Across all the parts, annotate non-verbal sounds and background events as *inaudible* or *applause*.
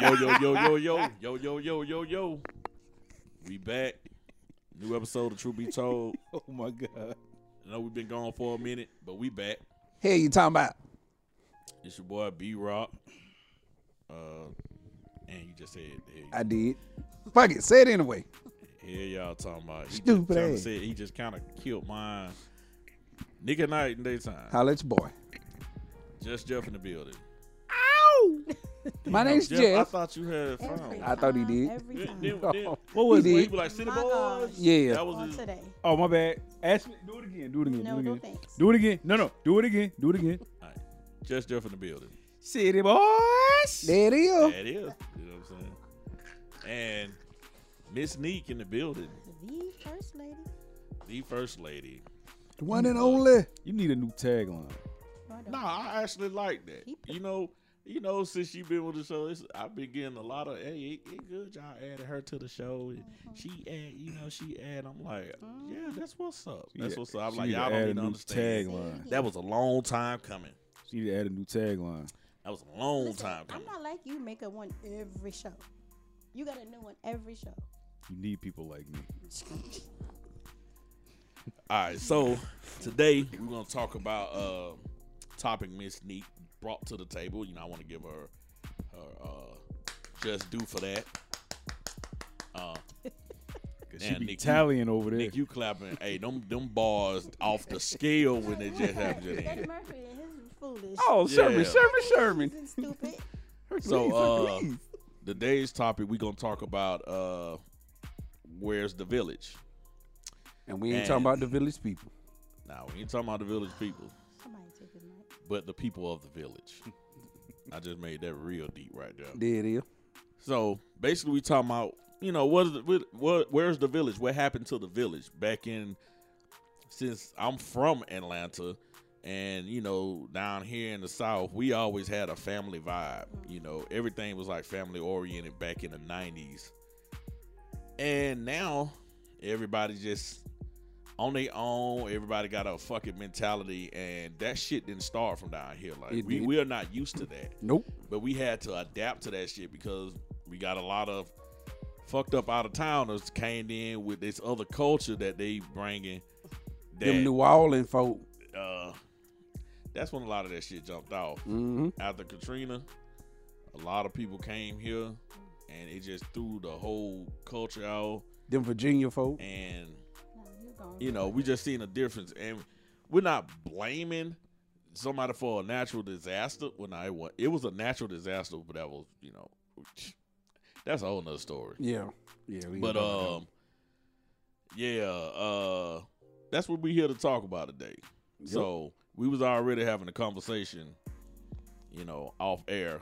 Yo, yo, yo, yo, yo, yo, yo, yo, yo, yo. We back. New episode of Truth Be Told. *laughs* Oh my god. I know we've been gone for a minute, but we back. Hell you talking about? It's your boy B Rock. Uh, and you just said, hey, I did. Fuck it. Say it anyway. here y'all talking about. He Stupid just, ass. said he just kind of killed mine. Nigga night and daytime. Holla at your boy. Just Jeff in the building. *laughs* My Damn, name's I Jeff. thought you had it Every found. I thought he did. Every Then- time. then- then- *laughs* oh, What was He it? He did. be like, City Boys. Yeah. That was On his, today. Oh my bad. Ask me. Do it again. Do it again. No, do it no again. thanks. Do it again. No, no. Do it again. Do it again. Alright. Just Jeff in the building. City boys. There it is. That is. You know what I'm saying? And Miss Neek in the building. The first lady. The first lady. The one and mm. only. You need a new tagline. No, Nah, I actually like that. Keep. You know, you know, since she been with the show, it's, I've been getting a lot of, hey, it, it good y'all added her to the show. And She add, you know, she add. I'm like, yeah, that's what's up. That's Yeah, what's up. I'm like, y'all add don't a need to new understand. tagline. That was a long time coming. She need to add a new tagline. That was a long Listen, time I'm coming. not like you. Make a one every show. You got a new one every show. You need people like me. All right, so today we're gonna talk about uh topic Miss Neek brought to the table. You know, I want to give her her uh just due for that. Uh, *laughs* Cause Man, she be Nick, you- over there. Nick, you clapping? hey, them them bars off the scale when they just happened. Just Eddie then. Murphy and his foolish. Oh, Sherman, Yeah. Sherman, Sherman. and stupid. *laughs* So uh, today's topic we're gonna talk about uh, where's the village? And we ain't And- talking about the village people. Now we ain't talking about the village people, but the people of the village. *laughs* I just made that real deep right there. There it is. So basically, we talking about you know what is the, what, what where's the village? What happened to the village back in? Since I'm from Atlanta, and you know down here in the South, we always had a family vibe. You know everything was like family oriented back in the '90s, and now everybody just on their own. Everybody got a fucking mentality, and that shit didn't start from down here. Like It we did. we are not used to that Nope. but we had to adapt to that shit because we got a lot of fucked up out of towners came in with this other culture that they bringing. That Them New Orleans folk. uh, that's when a lot of that shit jumped off. Mm-hmm. After Katrina, a lot of people came here, and it just threw the whole culture out. Them Virginia folk. And No, gone. you know, we just seen a difference, and we're not blaming somebody for a natural disaster. When I it was it was a natural disaster, but that was you know, that's a whole nother story. Yeah. Yeah. But um, yeah, uh, that's what we here to talk about today. Yep. So we was already having a conversation, you know, off air.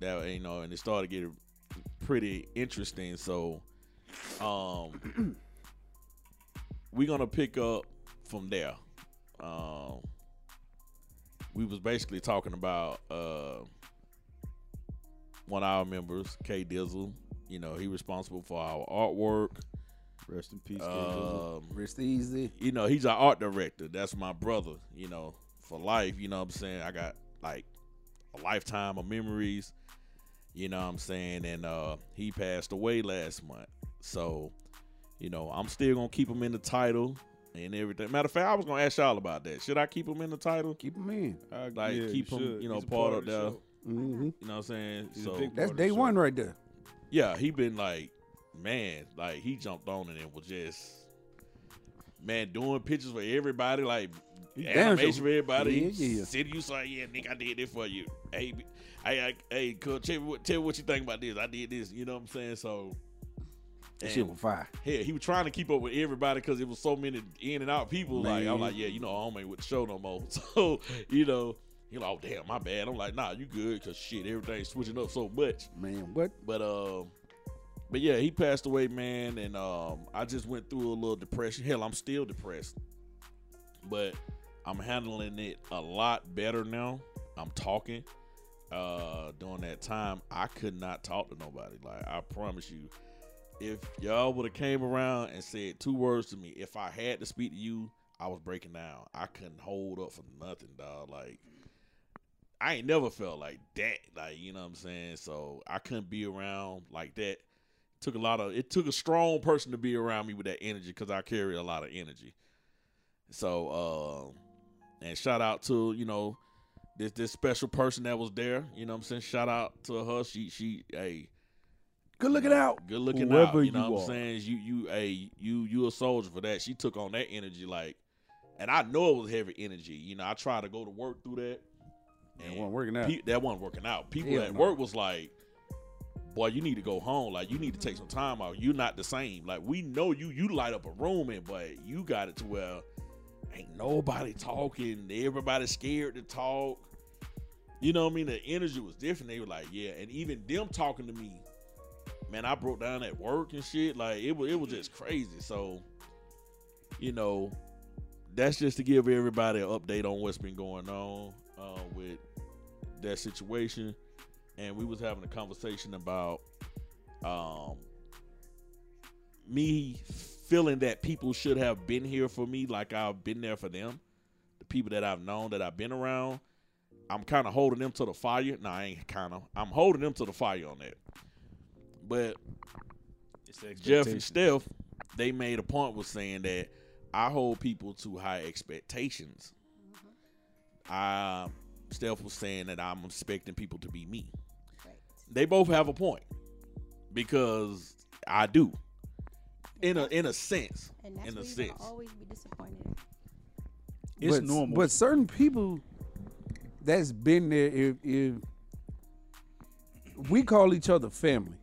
That you know, and it started getting pretty interesting. So, um, *clears throat* we gonna pick up from there. Um, we was basically talking about uh one of our members, Kdzzzle. You know, he responsible for our artwork. Rest in peace. Kdzzzle. Um, that. Rest easy. you know, he's our art director. That's my brother, you know, for life. You know what I'm saying? I got like a lifetime of memories, you know what I'm saying? And uh he passed away last month. So, you know, I'm still gonna keep him in the title and everything. Matter of fact, I was gonna ask y'all about that. Should I keep him in the title? Keep him in. I- like, yeah, keep him, should. you know, He's a part of the the- Mm-hmm. You know what I'm saying? He's so That's part of the day one right there. yeah, he been like, man, like he jumped on and it and was just man doing pictures for everybody, like damn animation sure- for everybody. Yeah, He yeah. Said you saw, yeah, Nick, I did this for you. Hey, b- hey, hey, cool. Tell me, what, tell me what you think about this. I did this. You know what I'm saying? So, That and, shit was fire. hell, he was trying to keep up with everybody because it was so many in and out people. Like I'm like, yeah, you know, I don't make with the show no more. *laughs* So, you know. He like, oh damn, my bad. I'm like, nah, you good, cause shit, everything's switching up so much. Man, what? But um, but yeah, he passed away, man, and um, I just went through a little depression. Hell, I'm still depressed, but I'm handling it a lot better now. I'm talking. Uh, during that time, I could not talk to nobody. Like I promise you, if y'all would have came around and said two words to me, if I had to speak to you, I was breaking down. I couldn't hold up for nothing, dog. Like I ain't never felt like that. Like, you know what I'm saying? So I couldn't be around like that. It Took a lot of it took a strong person to be around me with that energy because I carry a lot of energy. So uh and shout out to, you know, this this special person that was there. You know what I'm saying? Shout out to her. She she hey Good looking out. Good looking Whoever out. You know you what I'm are. saying? You you a you you a soldier for that. She took on that energy like and I know it was heavy energy. You know, I tried to go to work through that. It wasn't working out. pe- that wasn't working out. People Hell at no. work was like, Boy, you need to go home. Like you need to take some time out. You're not the same. Like we know you you light up a room and but you got it to where ain't nobody talking. Everybody scared to talk. You know what I mean? The energy was different. They were like, yeah, and even them talking to me, man, I broke down at work and shit. Like it was, it was just crazy. So, you know, that's just to give everybody an update on what's been going on uh, with that situation. And we was having a conversation about um, me feeling that people should have been here for me, like I've been there for them. The people that I've known, that I've been around, I'm kind of holding them to the fire. No, I ain't kind of. I'm holding them to the fire on that. But It's Jeff and. Steph, they made a point with saying that I hold people to high expectations. I Steph was saying that I'm expecting people to be me. Right. They both have a point because I do, in a in a sense. And that's in a sense. always be disappointed. It's but, normal. But certain people that's been there, if, if we call each other family,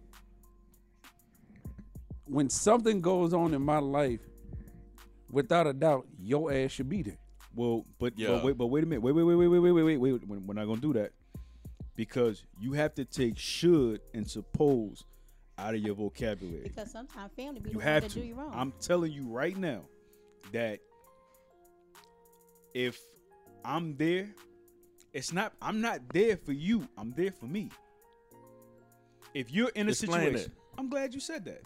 when something goes on in my life, without a doubt, your ass should be there. Well, but yeah. but wait, but wait a minute. Wait, wait, wait, wait, wait, wait, wait, wait. We're not gonna do that because you have to take should and suppose out of your vocabulary. Because sometimes family be you have to. do you wrong. I'm telling you right now that if I'm there, it's not. I'm not there for you. I'm there for me. If you're in a Explain situation, it. I'm glad you said that.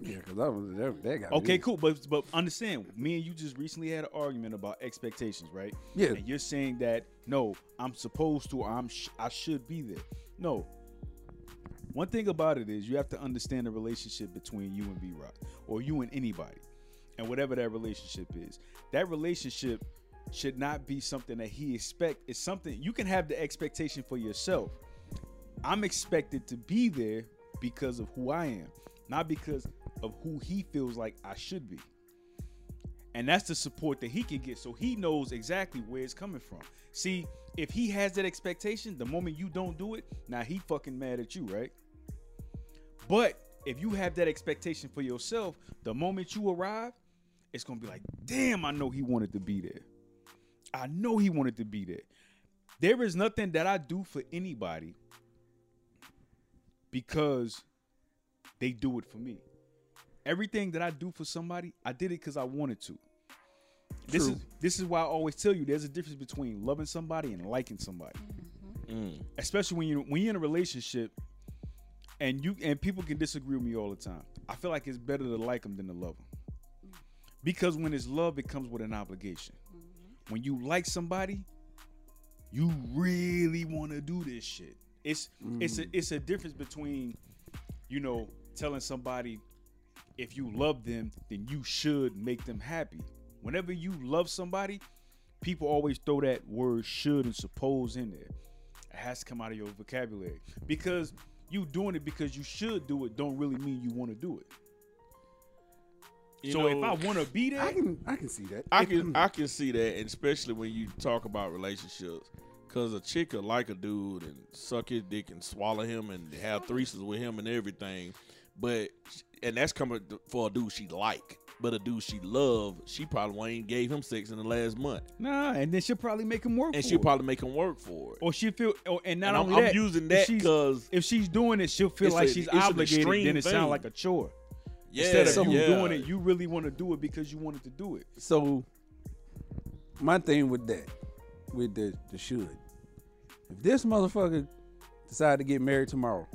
Yeah, because I was that, that got Okay, me. cool. But but understand, me and you just recently had an argument about expectations, right? Yeah. And you're saying that no, I'm supposed to, I'm sh- I should be there. No. One thing about it is you have to understand the relationship between you and B Rock, or you and anybody, and whatever that relationship is. That relationship should not be something that he expect. It's something you can have the expectation for yourself. I'm expected to be there because of who I am, not because of who he feels like I should be. And that's the support that he can get so he knows exactly where it's coming from. See, if he has that expectation, the moment you don't do it, now he fucking mad at you, right? But if you have that expectation for yourself, the moment you arrive, it's gonna be like, damn, I know he wanted to be there. I know he wanted to be there. There is nothing that I do for anybody because they do it for me. Everything that I do for somebody, I did it because I wanted to. This is this is why I always tell you there's a difference between loving somebody and liking somebody. Mm. Especially when you when you're in a relationship and you and people can disagree with me all the time. I feel like it's better to like them than to love them. Because when it's love, it comes with an obligation. When you like somebody, you really want to do this shit. It's it's a it's a difference between, you know, telling somebody if you love them, then you should make them happy. Whenever you love somebody, people always throw that word should and suppose in there. It has to come out of your vocabulary because you doing it because you should do it don't really mean you want to do it. You so know, if I want to be there, I can I can see that. I can I can see that, and especially when you talk about relationships, because a chick will like a dude and suck his dick and swallow him and have threesomes with him and everything, but and that's coming for a dude she like, but a dude she love, she probably ain't gave him sex in the last month, nah, and then she'll probably make him work. and for she'll it. probably make him work for it. or she feel, or, and not And I'm, only I'm that, using if that she's- because if she's doing it, she'll feel like a- she's it's an obligated. extreme Then it thing. sounds like a chore. yeah, Instead of you yeah. doing it, you really want to do it because you wanted to do it. So my thing with that, with the the should, if this motherfucker decide to get married tomorrow,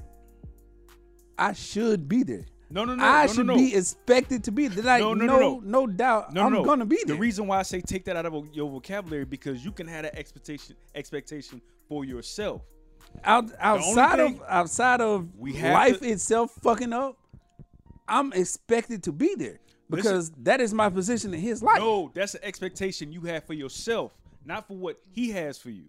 I should be there. No, no, no, I no, should no, no. be expected to be. Like, No, no, no, no, no, no, no. doubt. No, I'm no. gonna be there. The reason why I say take that out of your vocabulary because you can have that expectation expectation for yourself. Out, outside of outside of life to- itself fucking up, I'm expected to be there because that is my position in his life. No, that's an expectation you have for yourself, not for what he has for you.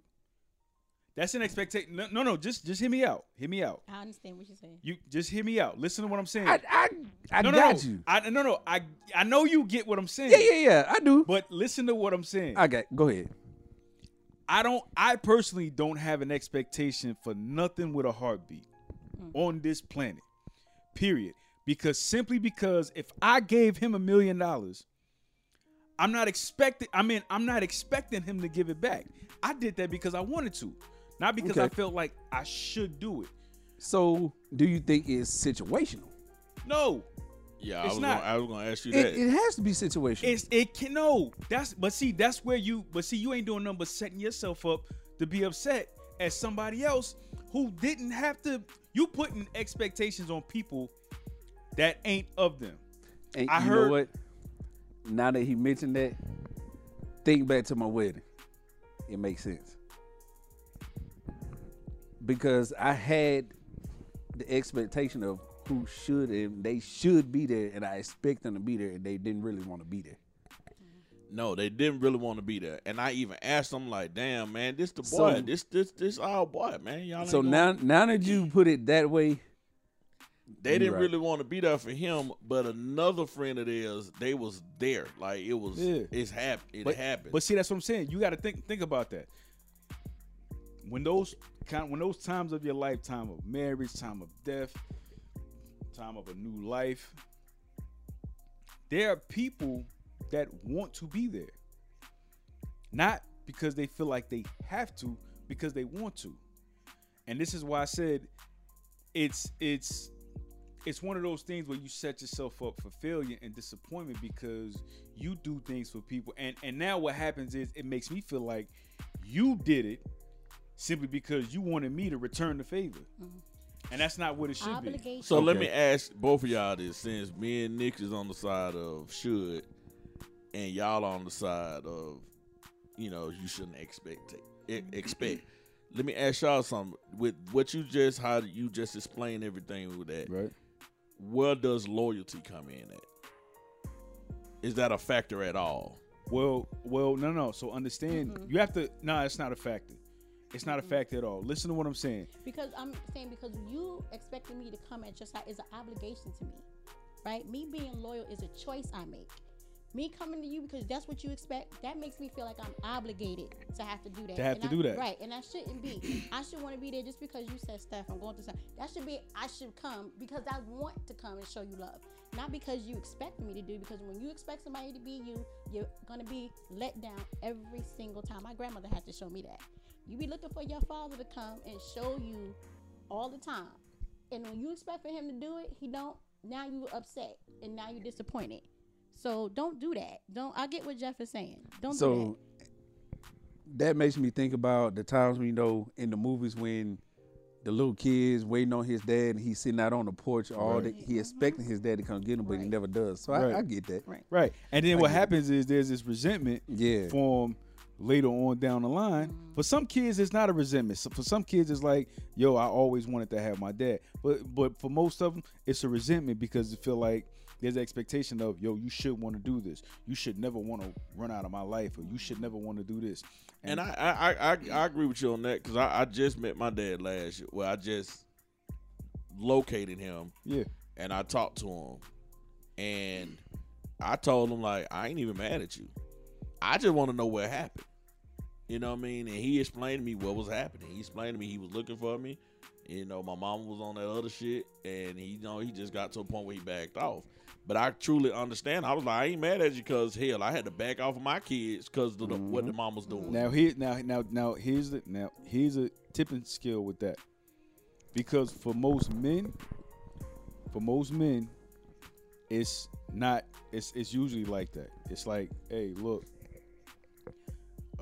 That's an expectation. No, no, no, just just hear me out. Hear me out. I understand what you're saying. You just hear me out. Listen to what I'm saying. I I, I no, no, got no. you. I no no. I I know you get what I'm saying. Yeah, yeah, yeah. I do. But listen to what I'm saying. I got. Go ahead. I don't I personally don't have an expectation for nothing with a heartbeat mm. on this planet. Period. Because simply because if I gave him a million dollars, I'm not expecting I mean, I'm not expecting him to give it back. I did that because I wanted to. Not because I felt like I should do it. So, do you think it's situational? No. Yeah, I was not. gonna, I was gonna ask you It, that. it has to be situational. It's it can no. That's but see, that's where you but see you ain't doing nothing but setting yourself up to be upset at somebody else who didn't have to you putting expectations on people that ain't of them. And I you heard- know what? Now that he mentioned that, think back to my wedding. It makes sense. Because I had the expectation of who should and they should be there, and I expect them to be there, and they didn't really want to be there. no, they didn't really want to be there, and I even asked them like, "Damn, man, this the boy, So- this this this our boy, man. Y'all." ain't So gonna- now, now that you put it that way, they didn't right. really want to be there for him, but another friend of theirs, they was there. Like it was, Yeah. it's hap- it But, happened. but see, that's what I'm saying. You got to think think about that. When those kind, when those times of your life, time of marriage, time of death, time of a new life, there are people that want to be there, not because they feel like they have to, because they want to. And this is why I said it's it's it's one of those things where you set yourself up for failure and disappointment because you do things for people and and now what happens is it makes me feel like you did it simply because you wanted me to return the favor mm-hmm. and that's not what it should be Obligation. So let me ask both of y'all this: since me and Nick is on the side of should, and y'all on the side of, you know, you shouldn't expect e- mm-hmm. expect. Let me ask y'all something. With what you just how you just explained everything with that. right Where does loyalty come in at? Is that a factor at all? well well no no so understand mm-hmm. you have to no it's not a factor it's not a fact at all listen to what i'm saying Because I'm saying because you expecting me to come at your side is an obligation to me, right? Me being loyal is a choice I make. Me coming to you because that's what you expect, that makes me feel like I'm obligated to have to do that. To have And to I- do that. Right. And I shouldn't be. I should want to be there just because you said stuff. I'm going through something. That should be I should come because I want to come and show you love. Not because you expect me to do because when you expect somebody to be you, you're gonna be let down every single time. My grandmother had to show me that. You be looking for your father to come and show you all the time. And when you expect for him to do it, he don't. Now you upset and now you're disappointed. So don't do that. Don't. I get what Jeff is saying. Don't do so that makes me think about the times we know in the movies when the little kids waiting on his dad and he's sitting out on the porch all Right. day. He mm-hmm. expecting his dad to come get him, but he never does. So Right. I, I get that. that. Right. right and then I what happens is there's this resentment Yeah. form later on down the line. For some kids, it's not a resentment. So for some kids, it's like, yo, I always wanted to have my dad. But but for most of them, it's a resentment because they feel like there's an expectation of, yo, you should want to do this. You should never want to run out of my life, or you should never want to do this. And I I, I, I, I agree with you on that because I, I just met my dad last year. Well, I just located him yeah, and I talked to him, and I told him like I ain't even mad at you. I just want to know what happened. You know what I mean? And he explained to me what was happening. He explained to me he was looking for me. You know, my mom was on that other shit, and he, you know, he just got to a point where he backed off. But I truly understand. I was like, I ain't mad at you because hell, I had to back off of my kids because of the, what mm-hmm. the mom was doing. Now here, now, now, now, here's the now here's a tipping skill with that, because for most men, for most men, it's not. It's it's usually like that. It's like, hey, look,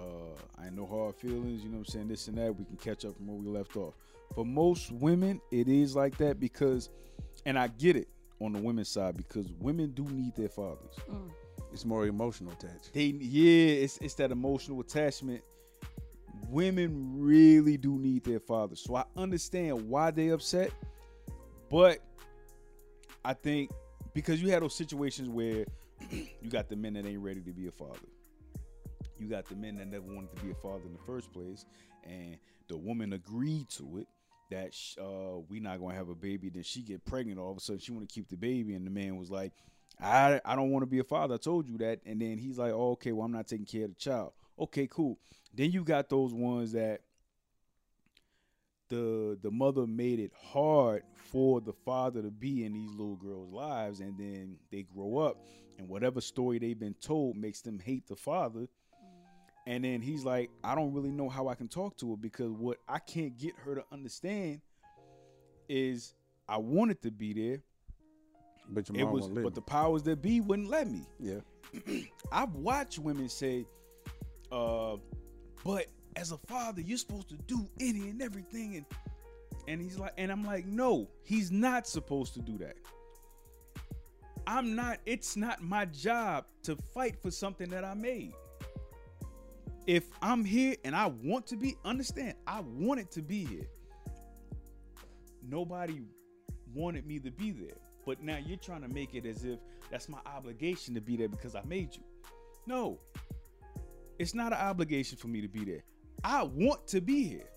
uh, I ain't no hard feelings. You know what I'm saying? This and that. We can catch up from where we left off. For most women, it is like that because, and I get it. on the women's side because women do need their fathers. Mm. It's more emotional attachment. They yeah, it's it's that emotional attachment. Women really do need their fathers. So I understand why they upset, but I think because you had those situations where *clears throat* you got the men that ain't ready to be a father. You got the men that never wanted to be a father in the first place, and the woman agreed to it that uh, we not gonna have a baby. Then she get pregnant. All of a sudden, she want to keep the baby, and the man was like, "I I don't want to be a father. I told you that." And then he's like, oh, "Okay, well, I'm not taking care of the child." Okay, cool. Then you got those ones that the the mother made it hard for the father to be in these little girls' lives, and then they grow up, and whatever story they've been told makes them hate the father. And then he's like, I don't really know how I can talk to her because what I can't get her to understand is I wanted to be there. But your mom was, won't let but me. the powers that be wouldn't let me. yeah. *clears throat* I've watched women say, uh, but as a father, you're supposed to do any and everything, and and he's like, and I'm like, no, he's not supposed to do that. I'm not. It's not my job to fight for something that I made. If I'm here and I want to be, understand, I wanted to be here. Nobody wanted me to be there. But now you're trying to make it as if that's my obligation to be there because I made you. No. It's not an obligation for me to be there. I want to be here.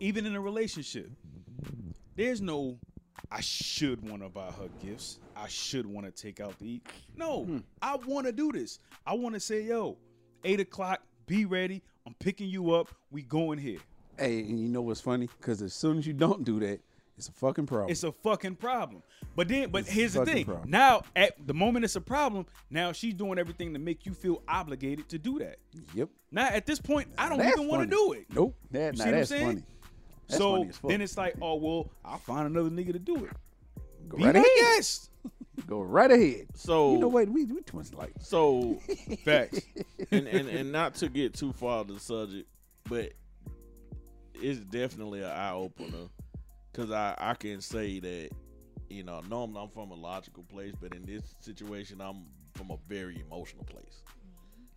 Even in a relationship. There's no I should want to buy her gifts. I should want to take out to eat. No, hmm. I want to do this. I want to say, yo, eight o'clock, be ready. I'm picking you up. We going here. Hey, and you know what's funny? Because as soon as you don't do that, it's a fucking problem. It's a fucking problem. But then, but It's here's the thing. problem. Now, at the moment it's a problem, now she's doing everything to make you feel obligated to do that. yep. Now, at this point, I don't That's even want to do it. Nope. That, You see what I'm that's saying? funny. That's so funny as fuck. then it's like, oh well, I'll find another nigga to do it. Go Be right ahead. guest. *laughs* Go right ahead. So You know what? We we too much like. So *laughs* Facts. and, and and not to get too far to the subject, but it's definitely an eye opener because I I can say that you know normally I'm from a logical place, but in this situation I'm from a very emotional place.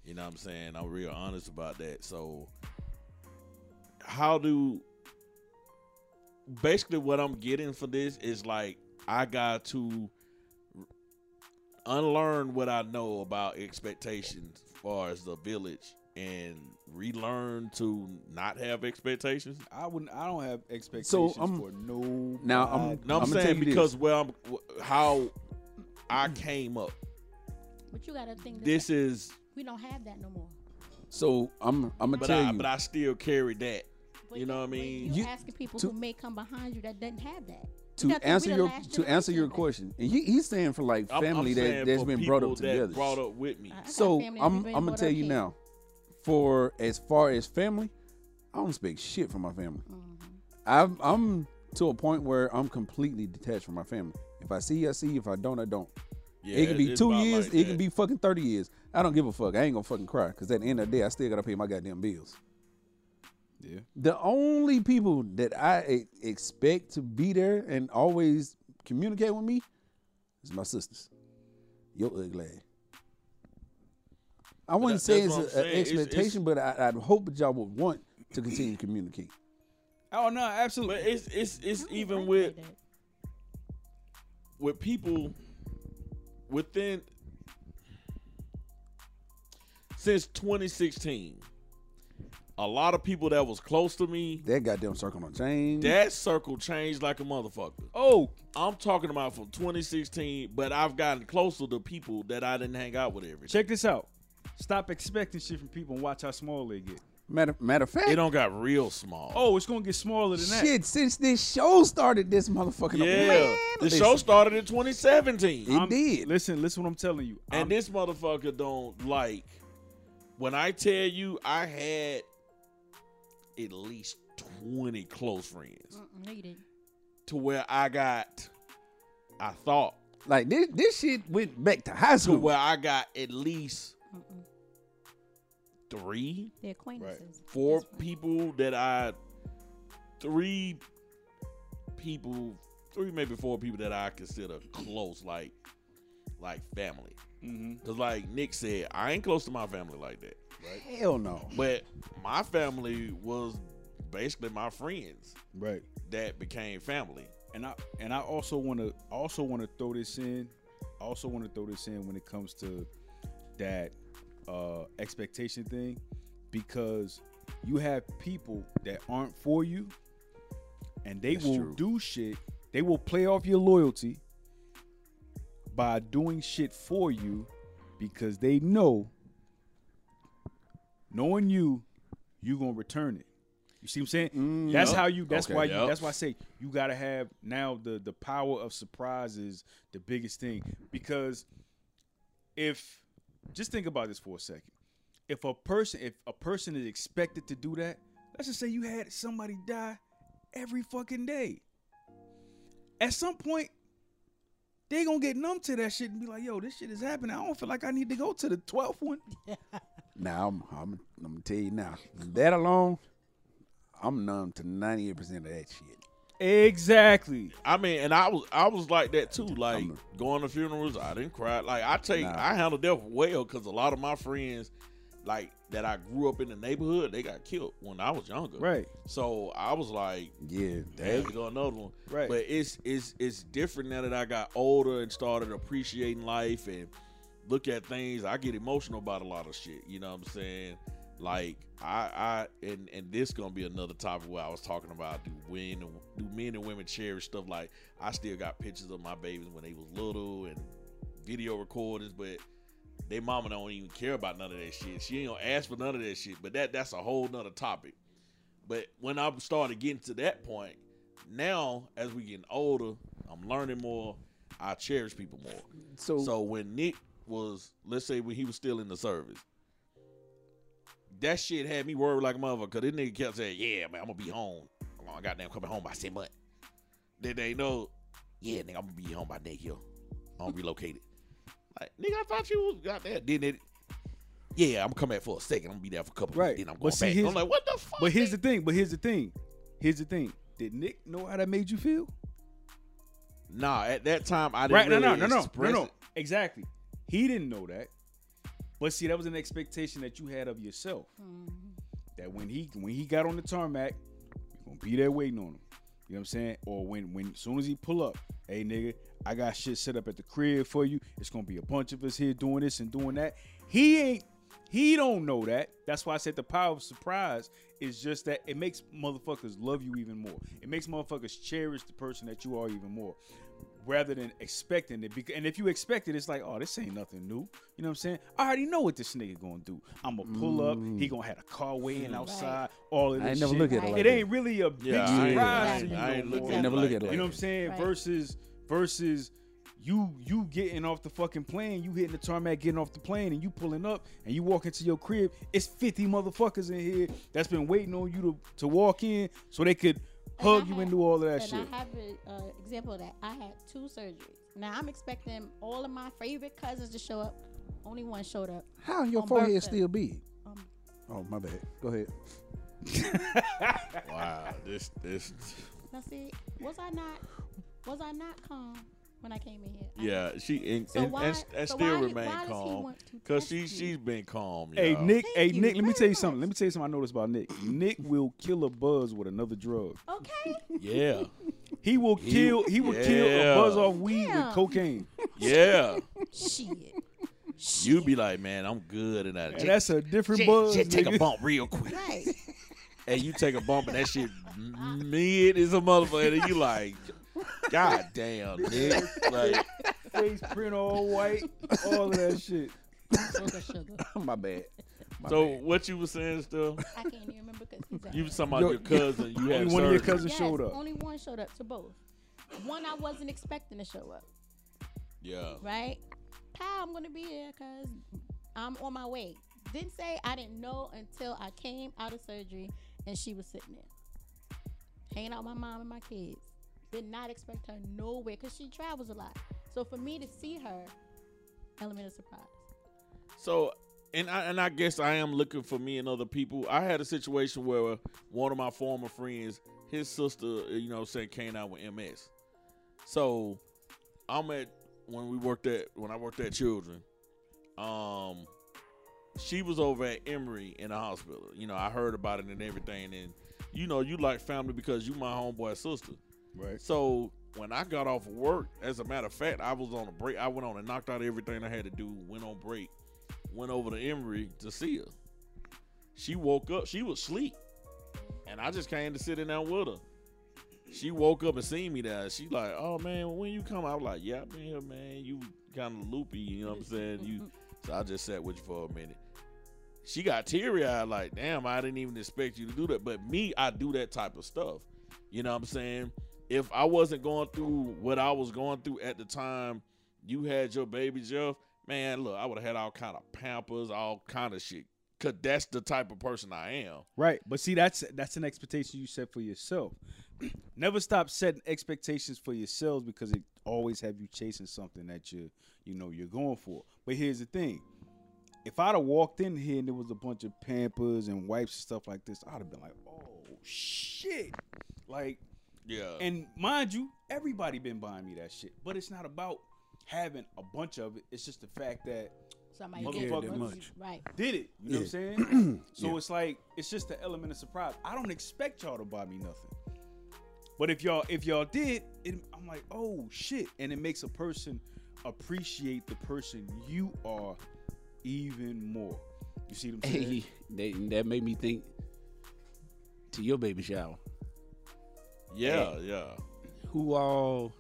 You know what I'm saying? I'm real honest about that. So how do basically what I'm getting for this is like I got to unlearn what I know about expectations as far as the village and relearn to not have expectations. I wouldn't. I don't have expectations I'm- for no. Now, I'm- No, I'm, I'ma saying because well, I'm, how I came up. But you gotta think This is, we don't have that no more. So I'm I'm gonna tell I you. but I still carry that. But You know what I mean? You You- asking people to- who may come behind you that doesn't have that. To You answer your to answer your of question, and he, he's saying for like I'm- I'm family saying that's been brought up that together. brought up with me. So I'm I'm gonna tell you now, for as far as family, I don't expect shit from my family. Mm-hmm. I'm I'm to a point where I'm completely detached from my family. If I see, I see. If I don't, I don't. Yeah, it can be two years. like it that. can be fucking thirty years. I don't give a fuck. I ain't gonna fucking cry because at the end of the day, I still gotta pay my goddamn bills. Yeah. The only people that I expect to be there and always communicate with me is my sisters. Your ugly. ass. I wouldn't that- say it's an saying. It's- expectation, but I, I'd hope that y'all would want to continue to communicate. Oh no, absolutely. But it's it's it's I don't even like with that. with people within since 2016 a lot of people that was close to me That goddamn circle don't change. that circle changed like a motherfucker oh, i'm talking about from 2016 but i've gotten closer to people that i didn't hang out with every day check this out. Stop expecting shit from people and watch how small they get. matter matter of fact, it don't got real small Oh, it's gonna get smaller than that. shit. Since this show started, this motherfucking yeah man, the listen, show started in 2017 It I'm- did. Listen, listen. What I'm telling you. And I'm- this motherfucker don't like when I tell you I had at least 20 close friends Mm-mm, no, you didn't. to where I got I thought Like this, this shit went back to high to school. where I got at least Mm-mm. three, They're acquaintances. four people that I three people three, maybe four people that I consider close, like like family. Mm-hmm. Cause like Nick said, I ain't close to my family like that. Hell no. But my family was basically my friends Right. that became family. And I and I also want to also want to throw this in. I also want to throw this in when it comes to that uh expectation thing because you have people that aren't for you and they That's will true. do shit. They will play off your loyalty by doing shit for you because they know knowing you you going to return it. You see what I'm saying? Mm, that's yup. how you that's Okay. why you that's why I say you got to have now the the power of surprise is the biggest thing because if just think about this for a second. If a person if a person is expected to do that, let's just say you had somebody die every fucking day. At some point they gonna get numb to that shit and be like, "Yo, this shit is happening. I don't feel like I need to go to the twelfth one." *laughs* Now I'm, I'm, I'm gonna tell you now. That alone, I'm numb to 98 percent of that shit. Exactly. I mean, and I was I was like that too. Like I'm- going to funerals, I didn't cry. Like I take Nah. I handle death well because a lot of my friends, like that I grew up in the neighborhood, they got killed when I was younger. Right. So I was like, Yeah, we got another one. Right. But it's it's it's different now that I got older and started appreciating life and look at things. I get emotional about a lot of shit. You know what I'm saying? Like I I and and this gonna be another topic where I was talking about do men and do men and women cherish stuff like I still got pictures of my babies when they was little and video recordings, but they mama don't even care about none of that shit. She ain't gonna ask for none of that shit. But that that's a whole nother topic. But when I started getting to that point, now as we getting older, I'm learning more. I cherish people more. so, So when Nick was, let's say when he was still in the service, that shit had me worried like a motherfucker. Cause this nigga kept saying, "Yeah, man, I'm gonna be home. I'm gonna goddamn coming home by six months." Then they know, yeah, nigga, I'm gonna be home by next year. I'm relocated. Like, nigga, I thought you was got there. Then it, yeah, I'm coming back for a second. I'm gonna be there for a couple Right. Then I'm going see, back. here's- I'm like, what the fuck? But here's nigga? the thing. But here's the thing. Here's the thing. Did Nick know how that made you feel? Nah, at that time I didn't Right? really no, no, no, no, no, express no. it. Exactly. He didn't know that. But see, that was an expectation that you had of yourself. Mm-hmm. That when he when he got on the tarmac, you're gonna be there waiting on him. You know what I'm saying? Or when when soon as he pull up, hey nigga, I got shit set up at the crib for you. It's gonna be a bunch of us here doing this and doing that. He ain't he don't know that. That's why I said the power of surprise is just that it makes motherfuckers love you even more. It makes motherfuckers cherish the person that you are even more. Rather than expecting it, Bec- and if you expect it, it's like, oh, this ain't nothing new. You know what I'm saying? I already know what this nigga gonna do. I'm gonna pull up. He mm. gonna have a car waiting outside. All of this I ain't never shit. look at it like It that. ain't really a big Yeah, I ain't- surprise I to ain't- you I ain't look at never it look at it that. You know what I'm saying? Right. Versus versus you you getting off the fucking plane, you hitting the tarmac, getting off the plane, and you pulling up and you walk into your crib. It's 50 motherfuckers in here that's been waiting on you to, to walk in so they could And hug I you had- and do all of that and shit. I have an uh, example of that. I had two surgeries. Now I'm expecting all of my favorite cousins to show up. Only one showed up. how your on forehead birthday. still big? Um, Oh my bad. Go ahead. *laughs* Wow, this this now see, was I not was I not calm when I came in here? Yeah, she and, So and, why- and, and so still why- remain why calm because she me? she's been calm. Hey y'all. Nick, Thank hey you Nick, let me tell you much. something. Let me tell you something I noticed about Nick. Nick will kill a buzz with another drug. *laughs* Okay. Yeah, He will He- kill he will kill a buzz off weed Damn. with cocaine. *laughs* yeah. Shit. You be like, man, I'm good in that. And that's a different Shit, buzz. shit, take a bump real quick. Right. *laughs* and you take a bump and that shit mid is a motherfucker. And you like, *laughs* God damn, Nick. Like, Face print all white, all of that shit. Sugar, sugar. *laughs* my bad. My so bad. what you were saying still? I can't even remember because he's You were talking about Yo, your cousin. You had Only *laughs* one of your cousins Yes, showed up. Only one showed up to both. One I wasn't expecting to show up. Yeah. right? Pal, I'm gonna be here because I'm on my way. Didn't say I didn't know until I came out of surgery and she was sitting there, hanging out with my mom and my kids. Did not expect her nowhere because she travels a lot. So for me to see her, element of surprise. So, and I and I guess I am looking for me and other people. I had a situation where one of my former friends, his sister, you know, saying came out with MS, So I'm at when we worked at when I worked at Children. Um, she was over at Emory in the hospital. You know, I heard about it and everything, and you know, you like family because you my homeboy sister. Right. So when I got off of work, as a matter of fact, I was on a break. I went on and knocked out everything I had to do. Went on break. Went over to Emory to see her. She woke up. She was asleep, and I just came to sit in there with her. She woke up and seen me there. She like, oh man, when you come? I was like, yeah, I've been here, man. You kind of loopy, you know what I'm saying? You. *laughs* So I just sat with you for a minute. She got teary eyed, like, damn, I didn't even expect you to do that. But me, I do that type of stuff. You know what I'm saying? If I wasn't going through what I was going through at the time, you had your baby Jeff, man, look, I would have had all kind of pampers, all kind of shit. Cause that's the type of person I am. Right. But see, that's that's an expectation you set for yourself. *clears throat* Never stop setting expectations for yourselves because it always have you chasing something that you you know you're going for. But here's the thing. If I'd have walked in here and there was a bunch of pampers and wipes and stuff like this, I'd have been like, oh shit. Like Yeah. and mind you, everybody been buying me that shit. But it's not about having a bunch of it. It's just the fact that Somebody Motherfucker did it. much. Right. did it. You know Yeah. what I'm saying? *clears throat* so Yeah. it's like it's just the element of surprise. I don't expect y'all to buy me nothing. But if y'all if y'all did, it, I'm like, oh shit, and it makes a person appreciate the person you are even more. You see what Hey, *laughs* that, that made me think to your baby shower. Yeah, yeah. Who all?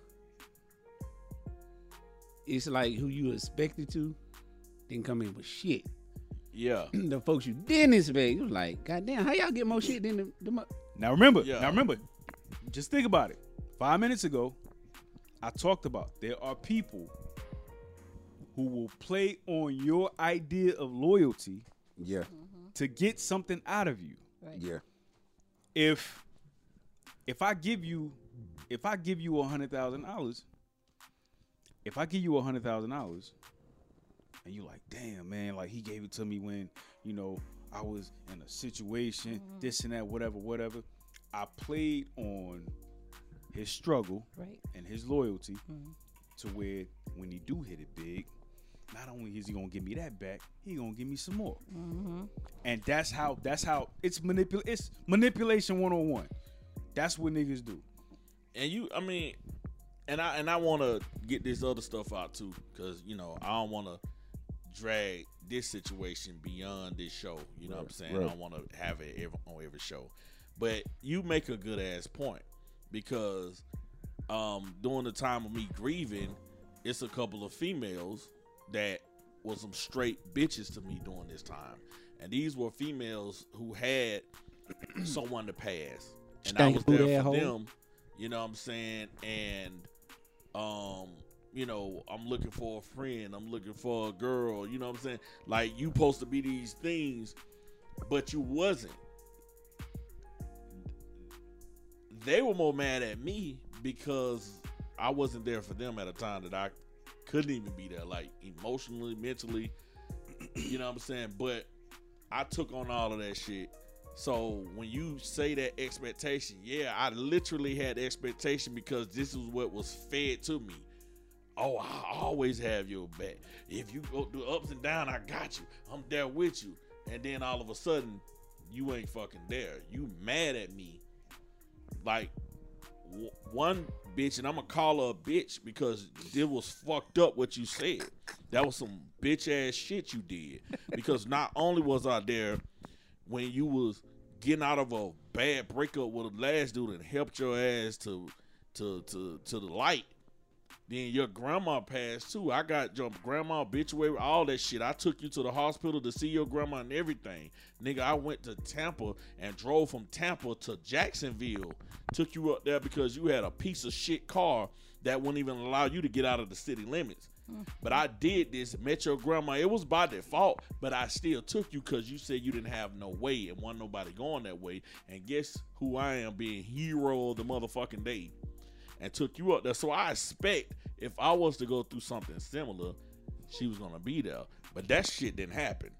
It's like who you expected to, didn't come in with shit. *clears throat* Yeah. the folks you didn't expect, you was like, God damn, how y'all get more shit than the, the mo-" Now remember, Yeah. now remember, just think about it. Five minutes ago, I talked about there are people who will play on your idea of loyalty Yeah, to get something out of you. Right. yeah, If if I give you if I give you a hundred thousand dollars, if I give you a hundred thousand dollars, and you like, damn man, like he gave it to me when you know I was in a situation, mm-hmm. this and that, whatever, whatever. I played on his struggle Right. and his loyalty mm-hmm. to where when he do hit it big, not only is he gonna give me that back, he gonna give me some more. Mm-hmm. And that's how that's how it's manipul it's manipulation one on one. That's what niggas do. and you i mean and i and i want to get this other stuff out too because you know i don't want to drag this situation beyond this show you know what i'm saying? I don't want to have it every, on every show. But you make a good ass point because um during the time of me grieving it's a couple of females that was some straight bitches to me during this time. And these were females who had *clears throat* someone to pass and i was there for them you know what I'm saying? And um, you know, I'm looking for a friend, I'm looking for a girl, you know what I'm saying? Like you supposed to be these things, but you wasn't. They were more mad at me because I wasn't there for them at a time that I couldn't even be there, like emotionally, mentally. *clears throat* You know what I'm saying? But I took on all of that shit. So when you say that expectation, yeah, I literally had expectation because this is what was fed to me. Oh, I always have your back. If you go through ups and downs, I got you. I'm there with you. And then all of a sudden, you ain't fucking there. You mad at me. Like w- one bitch, and I'm gonna call her a bitch because it was fucked up what you said. That was some bitch ass shit you did. Because not only was I there when you was getting out of a bad breakup with a last dude and helped your ass to to to to the light. Then your grandma passed too. I got your grandma obituary, all that shit. I took you to the hospital to see your grandma and everything. Nigga, I went to Tampa and drove from Tampa to Jacksonville. Took you up there because you had a piece of shit car that wouldn't even allow you to get out of the city limits. But I did this, met your grandma. It was by default, but I still took you because you said you didn't have no way and wasn't nobody going that way. And guess who I am being hero of the motherfucking day and took you up there. So I expect if I was to go through something similar, she was gonna be there. But that shit didn't happen.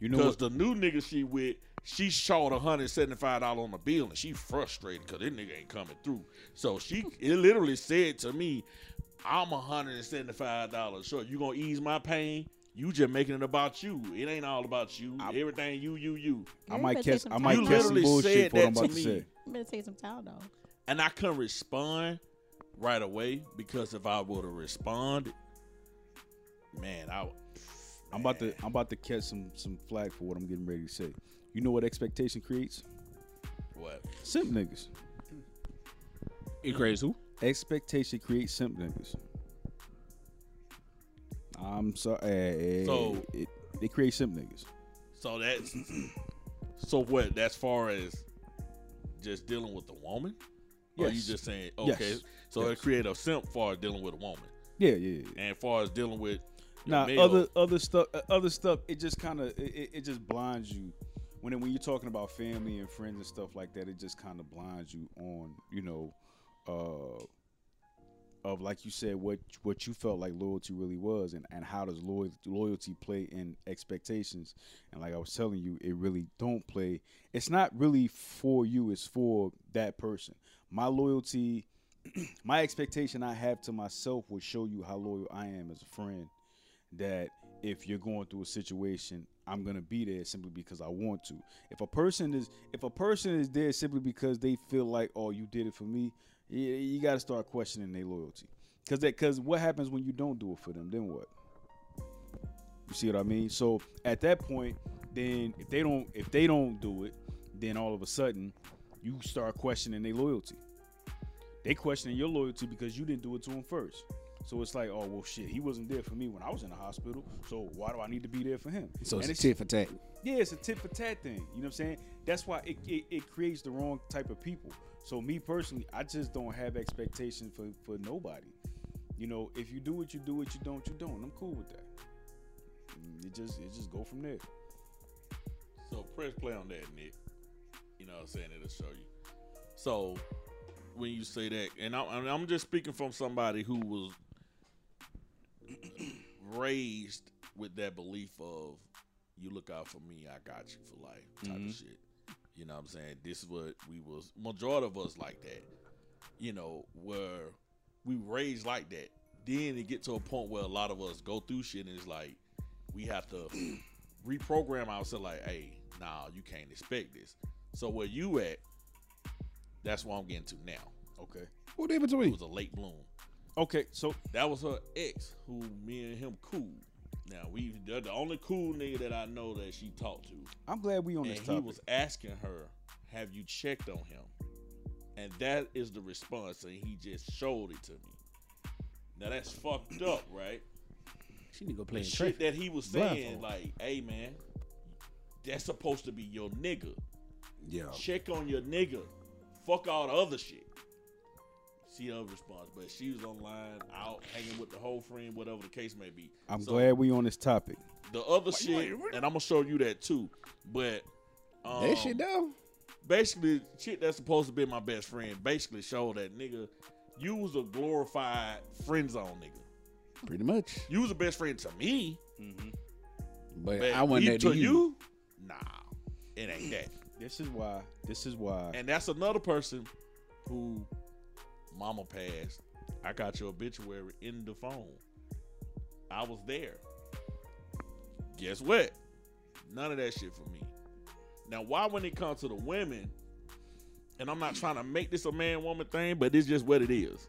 You know Because the new nigga she with she short $175 on the bill and she frustrated because this nigga ain't coming through. So she it literally said to me, I'm $175 short. You gonna ease my pain? You just making it about you. It ain't all about you. I- Everything you, you, you. I might catch. some I might catch some literally bullshit said for what I'm that about to to me. say. You better take some Tylenol. And I couldn't respond right away because if I would have responded, man, I I'm about to. I'm about to catch some some flag for what I'm getting ready to say. You know what expectation creates? what? Simp niggas. It crazy? Who? Expectation creates simp niggas. I'm sorry. So- eh, eh, eh, it, it creates simp niggas. So that's so what? That's far as just dealing with the woman. Or you Yes. just saying okay? Yes. So Yes. it create a simp far dealing with a woman, Yeah, yeah. yeah. and far as dealing with Now, other other stuff, uh, other stuff. It just kind of it, it- it just blinds you when when you're talking about family and friends and stuff like that. It just kind of blinds you on you know, uh, of like you said what what you felt like loyalty really was, and and how does loyalty loyalty play in expectations? And like I was telling you, it really don't play. It's not really for you. It's for that person. My loyalty. *clears throat* My expectation I have to myself will show you how loyal I am as a friend that if you're going through a situation i'm going to be there simply because i want to if a person is if a person is there simply because they feel like oh you did it for me you, you got to start questioning their loyalty. Because that because what happens when you don't do it for them? Then what? You see what i mean? So at that point then if they don't if they don't do it then all of a sudden you start questioning their loyalty. They questioning your loyalty because you didn't do it to them first so it's like, oh well, shit, he wasn't there for me when I was in the hospital. So why do I need to be there for him? So And it's tit for tat. yeah, it's a tit for tat thing. You know what I'm saying? That's why it, it, it creates the wrong type of people. So me personally, I just don't have expectations for, for nobody. You know, if you do what you do, what you don't, you don't. I'm cool with that. Mm, It just it just go from there. So press play on that, Nick. You know what I'm saying? It'll show you. So when you say that, and I'm, and I'm just speaking from somebody who was raised with that belief of you look out for me, I got you for life type Mhm. of shit. You know what I'm saying? This is what we was majority of us like that. You know, where we raised like that. Then it get to a point where a lot of us go through shit and it's like we have to *clears throat* reprogram ourselves like, hey, nah, you can't expect this. So where you at, that's what I'm getting to now. Okay. Who in It was a late bloom. Okay. So That was her ex, who me and him cool. Now we they're the only cool nigga that I know that she talked to. I'm glad we on and this he was asking her, Have you checked on him? And that is the response, and he just showed it to me. Now that's fucked up, right? She need to go play The in shit that he was saying, Blindfold. like, hey man, that's supposed to be your nigga. Yeah. Check on your nigga. Fuck all the other shit. See her response, but she was online, out hanging with the whole friend, whatever the case may be. I'm So, glad we on this topic. the other shit, and I'm gonna show you that too. But um, that shit down. basically, shit that's supposed to be my best friend, basically showed that nigga, you was a glorified friend zone nigga. Pretty much. You was a best friend to me, But, but I wasn't that to to you. you, nah, it ain't that. This is why. This is why. And that's another person who mama passed. I got your obituary in the phone. I was there. Guess what? None of that shit for me. Now, why when it comes to the women, and I'm not trying to make this a man woman thing, but it's just what it is.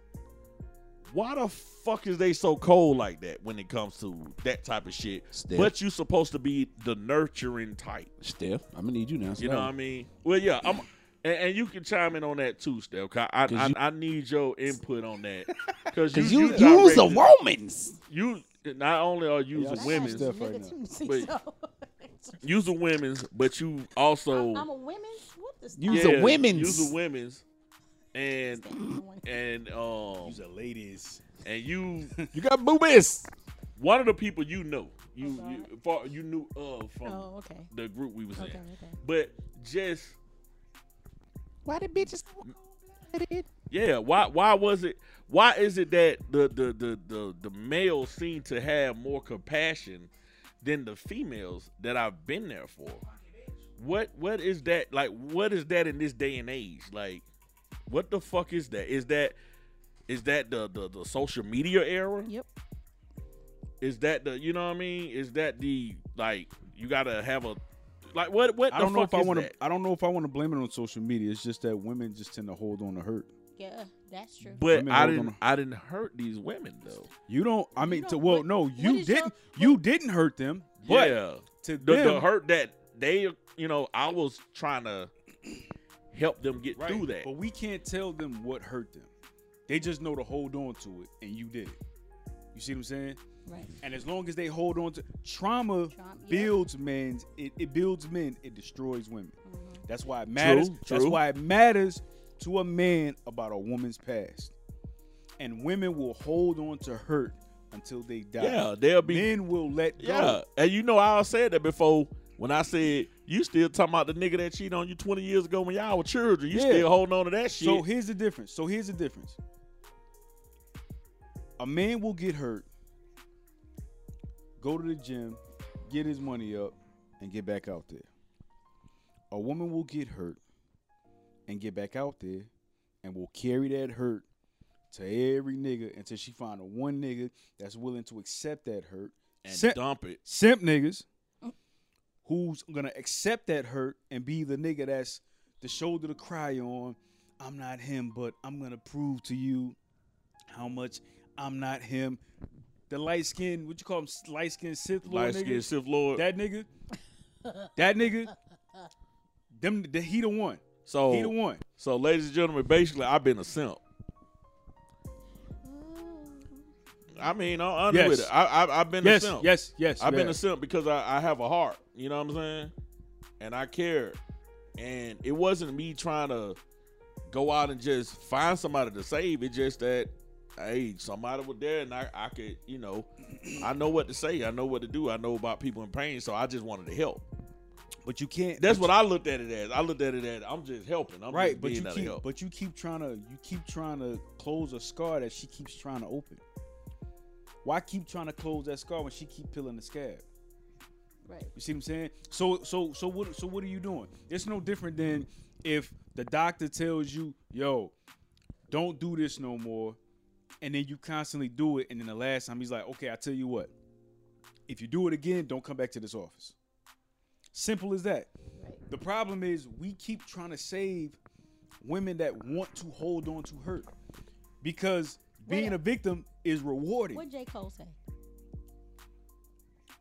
Why the fuck is they so cold like that when it comes to that type of shit? Steph. But you supposed to be the nurturing type. Steph, I'm gonna need you now. You know what I mean? Well, yeah, I'm, and, and you can chime in on that too, Steph. 'cause I, 'Cause I, you- I need your input on that *laughs* because you, Cause you, you, you was a Womans. You not only are you Yeah, the got women's, Steph Nigga right now. too, see, Wait. so- you's a women's, but you also I'm, I'm a women's. What the You stop? a women's. You's a women's, and and um Use a ladies. and you *laughs* You got boobies. one of the people you know you Oh, you, far, you knew of from Oh, okay. the group we was Okay, in, okay. but just Why the bitches? Yeah, why why was it why is it that the the the the, the males seem to have more compassion than the females that I've been there for? what what is that like? What is that in this day and age? Like, what the fuck is that? Is that is that the the, the social media era? Yep. Is that the you know what I mean? Is that the like you gotta have a like what what I don't know fuck if I want to. I don't know if I want to blame it on social media. It's just that women just tend to hold on to hurt. Yeah, that's true. But Women I didn't on. I didn't hurt these women though. You don't. I mean, don't- well, what- no, you didn't. you didn't hurt them. But yeah. to The, them, the hurt that they you know, I was trying to help them get right, through that. But we can't tell them what hurt them. They just know to hold on to it, and you did it. You see what I'm saying? Right. And as long as they hold on to trauma, Trauma, yeah. builds men. It, it builds men. It destroys women. Mm-hmm. That's why it matters. That's true. why it matters to a man about a woman's past. And women will hold on to hurt until they die. yeah, they'll be Men will let go. Yeah, and you know I said that before when I said you still talking about the nigga that cheated on you 20 years ago when y'all were children. You Yeah. still holding on to that shit. So here's the difference. So here's the difference. A man will get hurt, go to the gym, get his money up, and get back out there. A woman will get hurt and get back out there and will carry that hurt to every nigga until she find a one nigga that's willing to accept that hurt. and Simp, dump it. simp niggas who's gonna accept that hurt and be the nigga that's the shoulder to cry on. I'm not him, but I'm gonna prove to you how much I'm not him. The light skin, what you call him, light skin Sith Lord Light skinned Sith Lord. That nigga, that nigga, them, the, he the one. so, He the one. so, ladies and gentlemen, basically, I've been a simp. I mean, I'm under Yes. with it. I, I, I've been Yes, a simp. yes, yes. I've you been a simp because I, I have a heart. You know what I'm saying? And I care. And it wasn't me trying to go out and just find somebody to save. It's just that, hey, somebody was there and I, I could, you know, I know what to say. I know what to do. I know about people in pain. So I just wanted to help. but you can't. That's but what I looked at it as. I looked at it as I'm just helping. I'm right just but you keep help. but you keep trying to you keep trying to close a scar that she keeps trying to open why keep trying to close that scar when she keep peeling the scab Right. you see what i'm saying so so so what so what are you doing it's no different than if the doctor tells you yo don't do this no more and then you constantly do it and then the last time he's like okay i tell you what if you do it again don't come back to this office simple as that Right. the problem is we keep trying to save women that want to hold on to hurt because being What- a victim is rewarding. What J Cole say?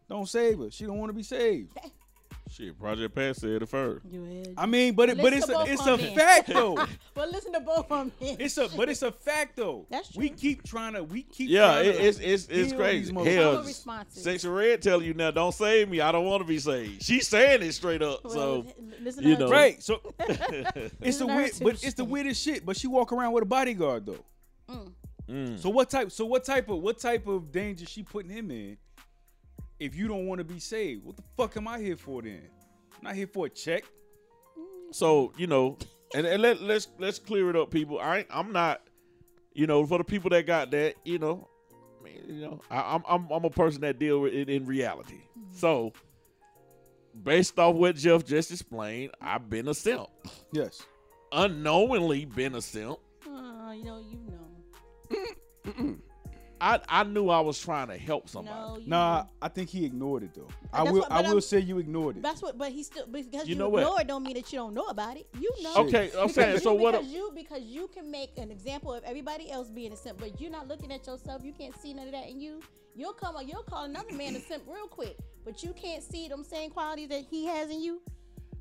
Don't save her. She don't want to be saved. *laughs* Shit, Project Pat said it first. You is. I mean, but it, but Listen it's to a, both it's of a them. fact *laughs* though. But listen to both of them. It's a but it's a fact though. That's We true. keep trying to we keep Yeah, trying it, to it's it's it's heal crazy. these motherfuckers. Hell, Couple responses. Sexyy Red telling you now, don't save me. I don't want to be saved. She's saying it straight up. Well, so listen you to her know. too. right. So *laughs* it's Listen the to her weird, but it's the shit. weirdest shit. But she walk around with a bodyguard though. Mm. Mm. So what type? So what type of what type of danger she putting him in? If you don't want to be saved, what the fuck am I here for then? I'm not here for a check. So you know, and, and let let's let's clear it up, people. I ain't, I'm not, you know, for the people that got that, you know, I mean, you know, I, I'm I'm I'm a person that deal with it in reality. Mm-hmm. So, based off what Jeff just explained, I've been a simp, Yes. unknowingly been a simp. Oh, you know, you know. I I knew I was trying to help somebody. No, you Nah, know. I think he ignored it though. I will. what- I will I'm- say you ignored it. That's what, but he still because You you, know what? ignore it don't mean that you don't know about it. You know. Okay, I'm Because saying. you, So what? Because you because you can make an example of everybody else being a simp, but you're not looking at yourself. You can't see none of that in you. You'll come. You'll call another man a simp real quick, but you can't see them same qualities that he has in you.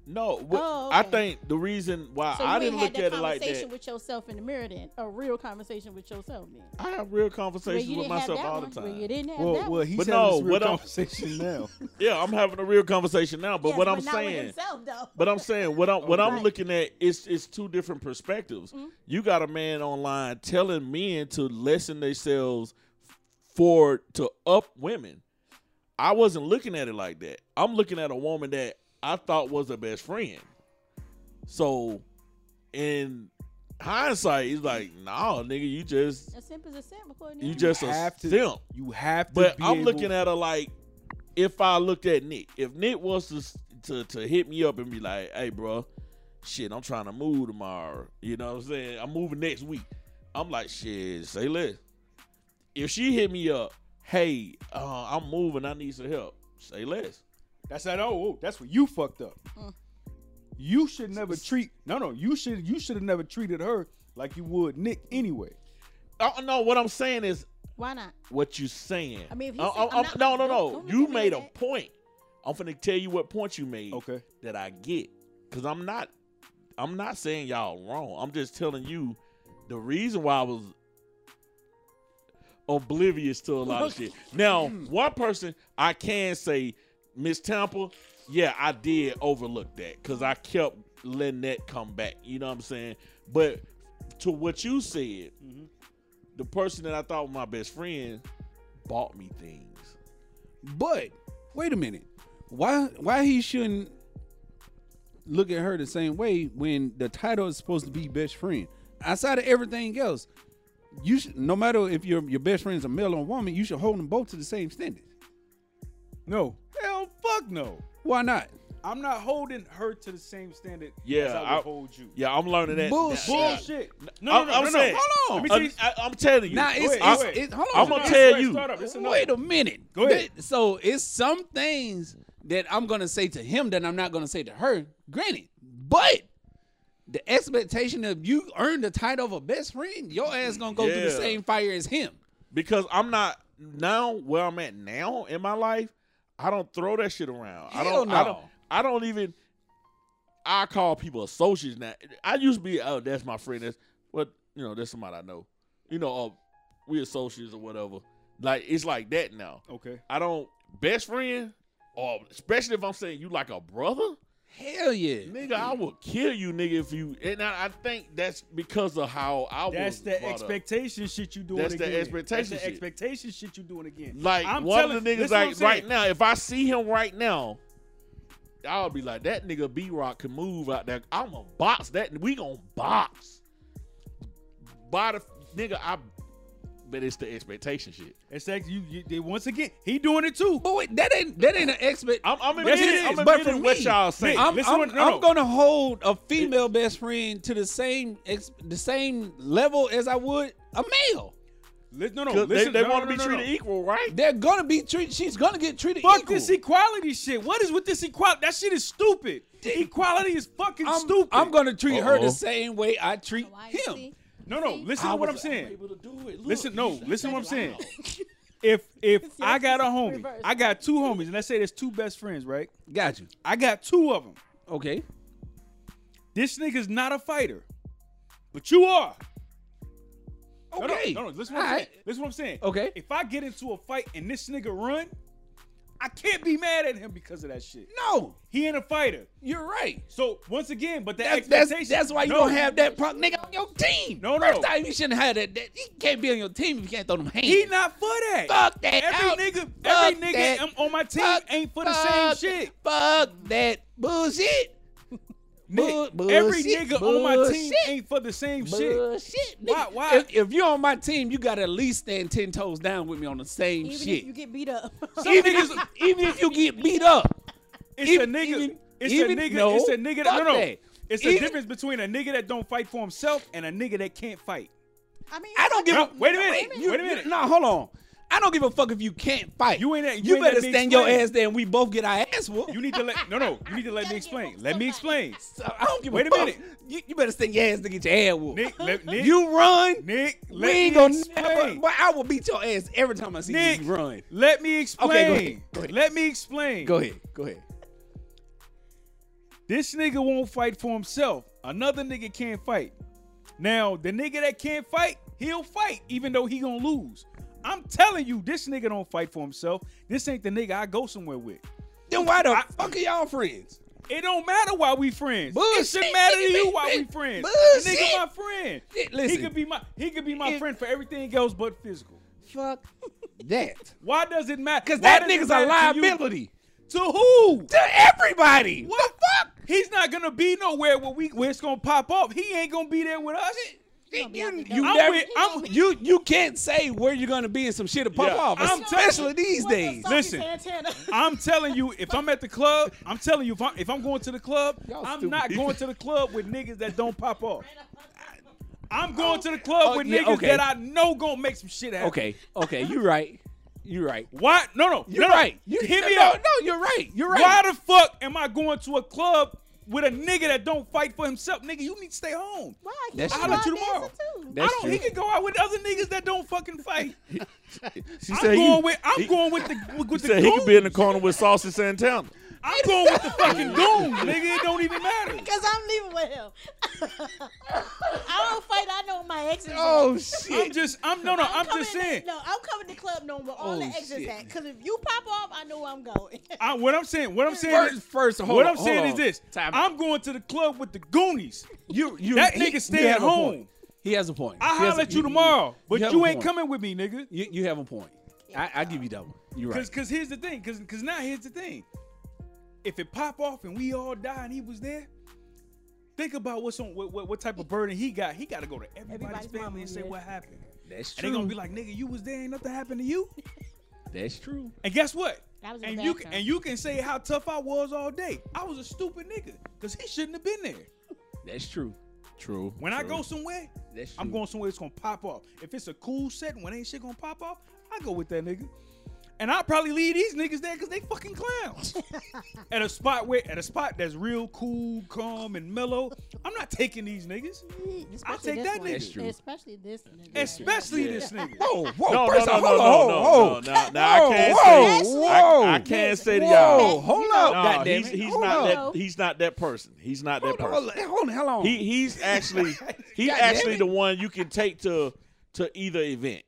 No, what, Oh, I think the reason why So I didn't look had at it like that. conversation with yourself in the mirror, then a real conversation with yourself, then. I have real conversations you with myself all one. the Where time. you didn't have well, that. well, he's But having no, this real what I'm- conversation *laughs* now. Yeah, I'm having a real conversation now. But Yes, what I'm but not with saying, himself, though. *laughs* but I'm saying what I'm what I'm looking at is is two different perspectives. Mm-hmm. You got a man online telling men to lessen themselves for to up women. I wasn't looking at it like that. I'm looking at a woman that I thought was a best friend. So, in hindsight, it's like, nah, nigga, you just a simp is a simp, according to you him. just a have to- simp. You have to. But be I'm able- looking at her like if I looked at Nick, if Nick was to to to hit me up and be like, "Hey, bro, shit, I'm trying to move tomorrow." You know what I'm saying? I'm moving next week. I'm like, "Shit, say less." If she hit me up, "Hey, uh, I'm moving. I need some help." Say less. That's that. Oh, oh, that's what you fucked up. Mm. You should never treat. No, no. You should. You should have never treated her like you would Nick anyway. Oh no, what I'm saying is Why not? what you saying. I mean, if he I- said- I- I'm I'm- not- no, no, no. You look at me made a that. point. I'm finna tell you what point you made. Okay. That I get, cause I'm not. I'm not saying y'all wrong. I'm just telling you the reason why I was oblivious to a lot of shit. Now, hmm. one person I can say, Miss Temple, yeah, I did overlook that because I kept letting that come back. You know what I'm saying? But to what you said, the person that I thought was my best friend bought me things. But wait a minute. Why why he shouldn't look at her the same way when the title is supposed to be best friend? Outside of everything else, you should no matter if your your best friend's a male or a woman, you should hold them both to the same standard. No. Hell, fuck no. Why not? I'm not holding her to the same standard Yeah, as I would I- hold you. Yeah, I'm learning that. Bullshit. now. Bullshit. No, no, no, I'm no, saying, no. Hold on. Let me I'm, I, am telling you. Now it's, ahead, it's, go ahead. it's hold I'm gonna tell you. start up. It's Wait a minute. Go ahead. That- So it's some things that I'm gonna say to him that I'm not gonna say to her. Granted, but the expectation of you earn the title of a best friend, your ass gonna go through the same fire as him. because I'm not now where I'm at now in my life. I don't throw that shit around. I don't. I don't. I don't even. I call people associates now. I used to be, oh, that's my friend. That's what you know. That's somebody I know. You know, uh, we associates or whatever. Like it's like that now. Okay. I don't best friend, or especially if I'm saying you like a brother. Hell yeah. Nigga, I will kill you, nigga, if you. And I, I think that's because of how I That's was. the brought up. expectation shit you doing That's the expectation That's the shit. expectation shit you doing again. Like I'm one telling- of the niggas, listen what I'm like right now, if I see him right now, I'll be like, that nigga B Rock can move out there. I'm gonna box that. We gonna box. By the nigga, I. But it's the expectation shit. It's like you, you they, once again, he doing it too. But wait, that ain't that ain't an expert. I'm, I'm Yes, admitting, it is. I'm But admitting for what me, y'all saying. I'm, listen I'm, no, I'm no. gonna hold a female best friend to the same ex, the same level as I would a male. Li- No, no, 'Cause listen. they, they no, want to no, be no, treated no. equal, right? They're gonna be treated. She's gonna get treated Fuck equal. this equality shit. What is with this equality? That shit is stupid. The Equality is fucking I'm, stupid. I'm gonna treat her Uh-oh. the same way I treat Why you him. See? No, no. See? Listen I to what I'm was saying. able to do it. Look, Listen, no. you Listen to what I'm saying. loud. *laughs* If if I got a yes, homie, reverse. I got two homies, and let's say there's two best friends, right? Got you. I got two of them. Okay. This nigga's not a fighter, but you are. No, no, Okay. no, no. Listen what I'm All saying. right. Listen what I'm saying. Okay. If I get into a fight and this nigga run, I can't be mad at him because of that shit. No, He ain't a fighter. you're right. So once again, but the That's, that's, expectation. that's why you No. don't have that punk nigga on your team. No, no. First time you shouldn't have that. that. He can't be on your team if you can't throw them hands. He not for that. Fuck that. Every out. nigga, Fuck every nigga that. on my team Fuck- ain't for the fuck- same shit. Fuck that bullshit. Nick, Bull- every bullshit, nigga on my team bullshit. ain't for the same shit. Bullshit. Why- nigga. why- If, if you're on my team, you gotta at least stand ten toes down with me on the same Even shit. if you get beat up. *laughs* Some even, niggas- if, even if you get beat up. It's Even- a nigga. even- it's even- a nigga. no, it's a nigga. That, no, fuck no. that. It's a Even- difference between a nigga that don't fight for himself and a nigga that can't fight. I mean, I don't give No, a wait a minute, You- wait a minute. No, hold on. I don't give a fuck if you can't fight. You ain't that- You, you ain't better me stand your ass there and we both get our ass whooped. You need to let no no. You need to let me explain. Let me explain. So, I don't give Wait a a fuck. minute. You, you better stand your ass to get your ass whooped. Nick, let, Nick, you run. Nick, we ain't me gonna explain. never. Boy, I will beat your ass every time I see Nick, you run. let me explain. Okay, go ahead, go ahead. Let me explain. Go ahead. Go ahead. This nigga won't fight for himself. Another nigga can't fight. Now, the nigga that can't fight, he'll fight even though he gonna lose. I'm telling you, this nigga don't fight for himself. This ain't the nigga I go somewhere with. Then why the I- fuck are y'all friends? It don't matter why we friends. Bullshit, It shouldn't matter to you why we friends. Bullshit. The nigga my friend. Yeah, he could be my he could be my If- friend for everything else but physical. Fuck *laughs* that. Why does it matter? Because that nigga's a matter to liability To who? to everybody. What the fuck? He's not gonna be nowhere where we where it's gonna pop off. He ain't gonna be there with us. He gonna You, you, never, with- I'm- you you can't say where you're gonna be and some shit to pop Yeah. off, I'm especially these days. Listen. *laughs* I'm telling you, if I'm at the club, I'm telling you, if I'm, if I'm going to the club, Y'all I'm stupid. not going to the club with niggas that don't pop off. I'm going to the club Oh, with yeah, niggas okay. that I know gonna make some shit happen. Okay, okay, you're right. You're right. Why? No, no, You're no, no. right. You Hear me no, out. No, you're right. You're right. Why the fuck am I going to a club with a nigga that don't fight for himself? Nigga, you need to stay home. Why? That's I'll let you tomorrow. That's I don't. true. He can go out with other niggas that don't fucking fight. *laughs* She I'm said going he, with. I'm he, going with the with, he with the said he could be in the corner with Saucy Santana. I'm going with the fucking goons, nigga. It don't even matter. Cause I'm leaving with him. *laughs* I don't fight. I know my exes. Oh shit! I'm just. I'm no, no. I'm, coming just saying. no, I'm coming to the club knowing where all Oh, the exes at. Cause if you pop off, I know where I'm going. *laughs* I, what I'm saying. What I'm saying. First, is, first, hold what on, I'm saying on. is this. Time. I'm going to the club with the Goonies. You, you, That he- nigga stay at home. He has a point. I'll holler at you tomorrow, but you ain't point. coming with me, nigga. You, you have a point. I, I give you that one. You're right. cause here's the thing. Cause, cause now here's the thing. If it pop off and we all die and he was there, think about what's on what, what, what type of burden he got. He got to go to everybody's, Everybody's family mama, and say yeah. what happened. That's And they true. gonna be like, nigga, you was there, ain't nothing happened to you. *laughs* That's true. And guess what? That was And you can, and you can say how tough I was all day. I was a stupid nigga because he shouldn't have been there. That's true. True. When I go somewhere, That's true. I'm going somewhere that's gonna pop off. If it's a cool setting when ain't shit gonna pop off, I go with that nigga. And I'll probably leave these niggas there because they fucking clowns. *laughs* at a spot where at a spot that's real cool, calm, and mellow. I'm not taking these niggas. Especially take that one. nigga. Especially this nigga. Especially Yeah. this nigga. *laughs* Whoa, whoa, No, no, first no, no, hold no, on, hold no, on, no, hold no. on. Now I Whoa, can't whoa, say. whoa. I, I can't say to y'all. hold You up, No, goddamn he's, he's Hold not up. that. He's not that person. He's not that Hold on, person. hold on, hold on. He he's *laughs* actually he's actually the one you can take to to either event.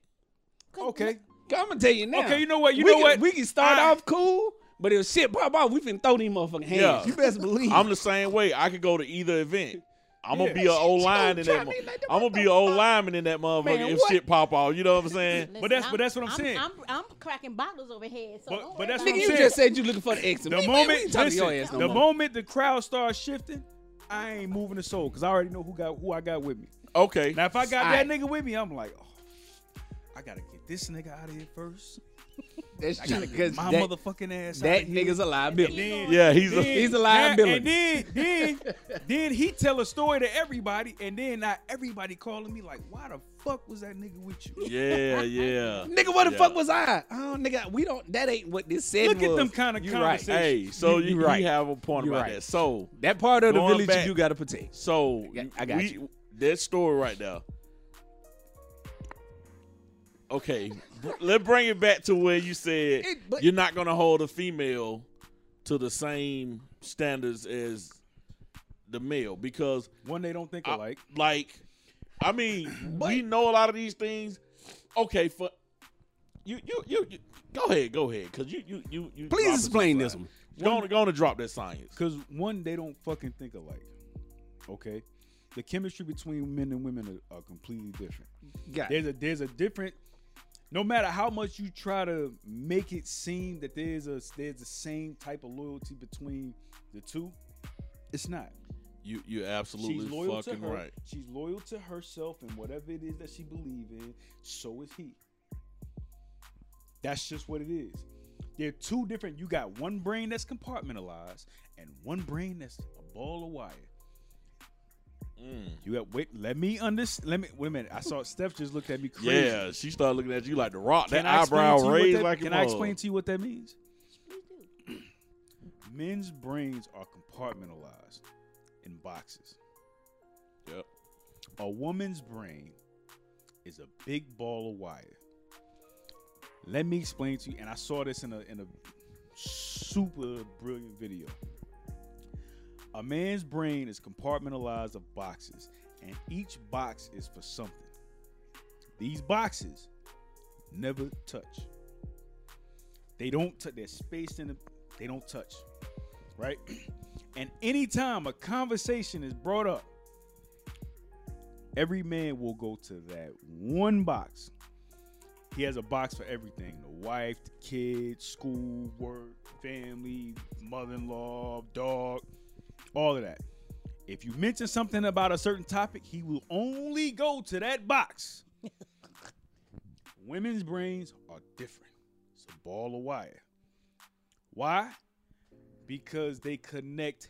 Okay. I'm gonna tell you now. Okay, you know what? You we know can, what? We can start I- off cool, but if shit pop off, we finna throw these motherfucking hands. Yeah. You best believe. I'm the same way. I could go to either event. I'm gonna Yeah. be an old line in that. mo- like I'm gonna be an old lineman in that motherfucker Man, if shit pop off. You know what I'm saying? Listen, But that's- but that's what I'm I'm saying. I'm, I'm cracking bottles over here. So But- but that's what Nigga, I'm you it. saying. just said you looking for the exit. The We- we- we moment, ain't talking to your listen, no the more. moment the crowd starts shifting, I ain't moving the soul because I already know who got who I got with me. Okay. Now if I got Aight. that nigga with me, I'm like, oh, I gotta get this nigga out of here first. That's I true. get Because my that, motherfucking ass. that out of here. nigga's a liability. Then- Yeah, he's a He's a now- liability. And then, then, then he tell a story to everybody, and then now everybody calling me like, "Why the fuck was that nigga with you?" yeah, yeah. Nigga, what the Yeah. fuck was I? Oh, nigga, we don't. That ain't what this said Look at them kind of You right. conversations. Hey, so You- you, you you have a point You about right. that. So That part of the village back- you got to protect. So got- I got we, you. That story right there. Okay, let's bring it back to where you said It- but- you're not gonna hold a female to the same standards as the male because One they don't think I- alike. like, I mean, we know a lot of these things. Okay, for you, you, you, you go ahead, go ahead, cause you, you, you, you. Please explain this one. Go on, go to drop that science. Because one, they don't fucking think alike. Okay, the chemistry between men and women are, are completely different. Yeah, There's a there's a different. No matter how much you try to make it seem that there's a there's the same type of loyalty between the two, it's not. You, you're absolutely She's loyal to fucking her. right. She's loyal to herself and whatever it is that she believes in. So is he. That's just what it is. They're two different. You got one brain that's compartmentalized and one brain that's a ball of wire. Mm. You got wait. Let me understand. Let me wait a minute. I saw Steph just looked at me crazy. Yeah, she started looking at you like the rock. Can that I eyebrow to you what raised that- like Can I explain to you what that means? Men's brains are compartmentalized in boxes. Yep. A woman's brain is a big ball of wire. Let me explain to you, and I saw this in a in a super brilliant video. A man's brain is compartmentalized of boxes, and each box is for something. These boxes never touch. They don't. T- they're spaced in. The, they don't touch, right? *clears throat* And anytime a conversation is brought up, every man will go to that one box. He has a box for everything: the wife, the kids, school, work, family, mother-in-law, dog, all of that. If you mention something about a certain topic, he will only go to that box. *laughs* Women's brains are different. It's a ball of wire. Why? Because they connect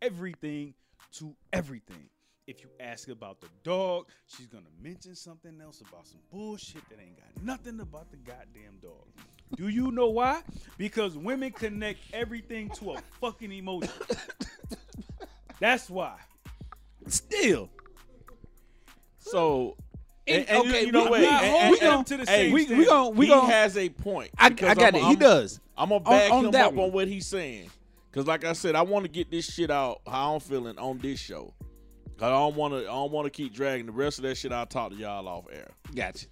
everything to everything. If you ask about the dog, she's gonna mention something else about some bullshit that ain't got nothing about the goddamn dog. Do you know why? Because women connect everything to a fucking emotion. *laughs* That's why. Still, So, And- and, and okay, you know we- what? we- And- we and- gon- and- to the hey, same we we gonna we he gonna. has a point. I, I got I'm- it. He I'm- does. I'm gonna back on him that up one. on what he's saying. Cause like I said, I want to get this shit out how I'm feeling on this show. 'Cause I don't want to. I don't want to keep dragging the rest of that shit. I'll talk to y'all off air. Gotcha.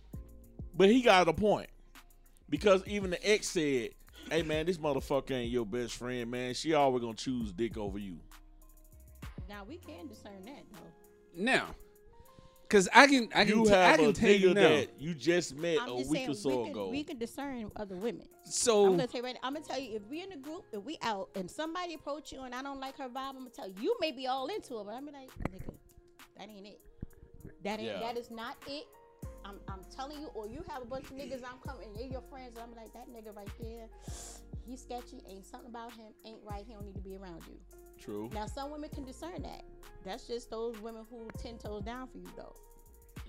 But he got a point. Because even the ex said, "Hey man, this motherfucker ain't your best friend, man. She always gonna choose dick over you." Now we can discern that though. Now, because I can I can You t- I have can a tell you nigga now. that you just met I'm a just week saying or so we can, ago. we can discern other women. So I'm So gonna tell you right. I'm gonna tell you if we in a group, if we out and somebody approach you and I don't like her vibe, I'm gonna tell you. You may be all into it, but I'm like, nigga, that ain't it. That ain't. Yeah. That is not it. I'm, I'm telling you, or you have a bunch of niggas. I'm coming, they're your friends. And I'm like, that nigga right there, he's sketchy. Ain't something about him. Ain't right. He don't need to be around you. True. Now, some women can discern that. That's just those women who ten toes down for you, though.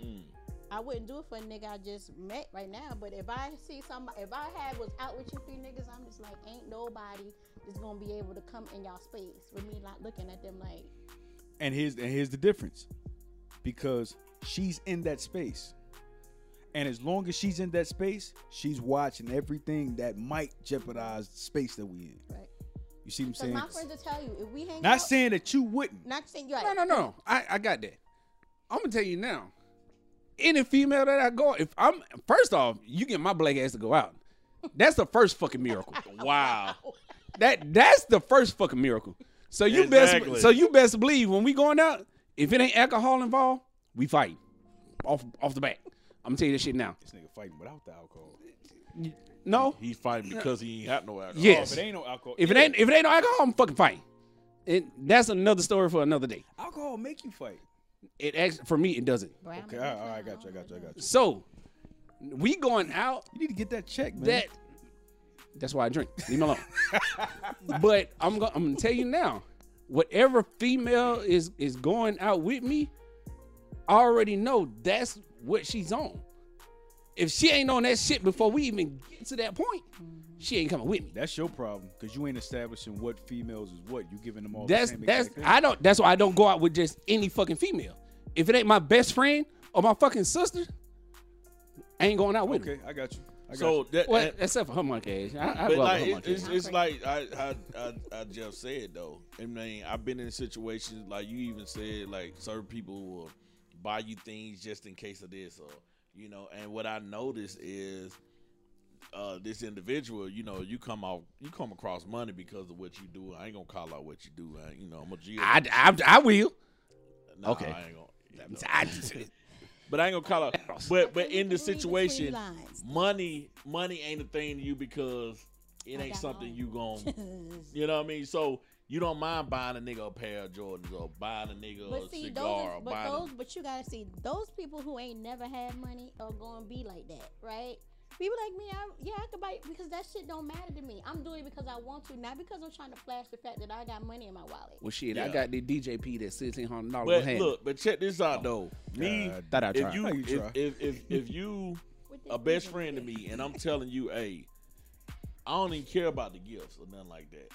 Mm. I wouldn't do it for a nigga I just met right now. But if I see somebody, if I had was out with you three niggas, I'm just like, ain't nobody that's gonna be able to come in y'all space with me not looking at them like, And here's and here's the difference. Because she's in that space. And as long as she's in that space, she's watching everything that might jeopardize the space that we in. right? You see what I'm Because saying? my friends will tell you if we hang Not out, saying that you wouldn't. not saying you're no no no. I I got that. I'm gonna tell you now. Any female that I go, if I'm first off, you get my black ass to go out. That's the first fucking miracle. *laughs* Wow. That that's the first fucking miracle. So you Exactly. best so you best believe when we going out, if it ain't alcohol involved, we fight off off the bat. I'm gonna tell you this shit now. This nigga fighting without the alcohol. No, He's fighting because he ain't got no alcohol. Yes. Oh, if it ain't no alcohol, if it ain't if it ain't no alcohol, I'm fucking fighting. And that's another story for another day. alcohol make you fight. It actually, for me it doesn't. Bro, Okay, a all bitch right, all right, I got you, I got you, I got you. So we going out You need to get that check, man. that that's why I drink. Leave me alone. *laughs* but I'm gonna I'm gonna tell you now, whatever female is is going out with me, I already know that's what she's on. If she ain't on that shit before we even get to that point, mm-hmm. she ain't coming with me. That's your problem because you ain't establishing what females is what. You giving them all That's the same that's. I don't that's why I don't go out with just any fucking female. If it ain't my best friend or my fucking sister, I ain't going out with her. Okay, I got you. I got So you. that, Well, and- except for her monkey ass. I, I but go like her it, monkey it's, it's like I, I I I just said though. I mean, I've been in situations like you even said like certain people will buy you things just in case of this or you know. And what I noticed is uh, this individual, you know, you come out, you come across money because of what you do. I ain't gonna call out what you do. I, you know, I'm a G. I, I, I will. Nah, okay. I ain't gonna. you know. I, *laughs* But I ain't gonna call out. But but in the situation, money money ain't a thing to you because it ain't something you gon' *laughs* you know what I mean. So you don't mind buying a nigga a pair of Jordans or buying a nigga But a see, cigar those, or are, but buying. those, but you gotta see those people who ain't never had money are gonna be like that, right? People like me, I, yeah, I could buy because that shit don't matter to me. I'm doing it because I want to, not because I'm trying to flash the fact that I got money in my wallet. well, shit, I got the DJP that's sixteen hundred a, dollars. but look, but check this out though. Me, God Thought I if tried. you, How you if, try? if if if you *laughs* a best friend to me, and I'm telling you, hey, I don't even care about the gifts or nothing like that.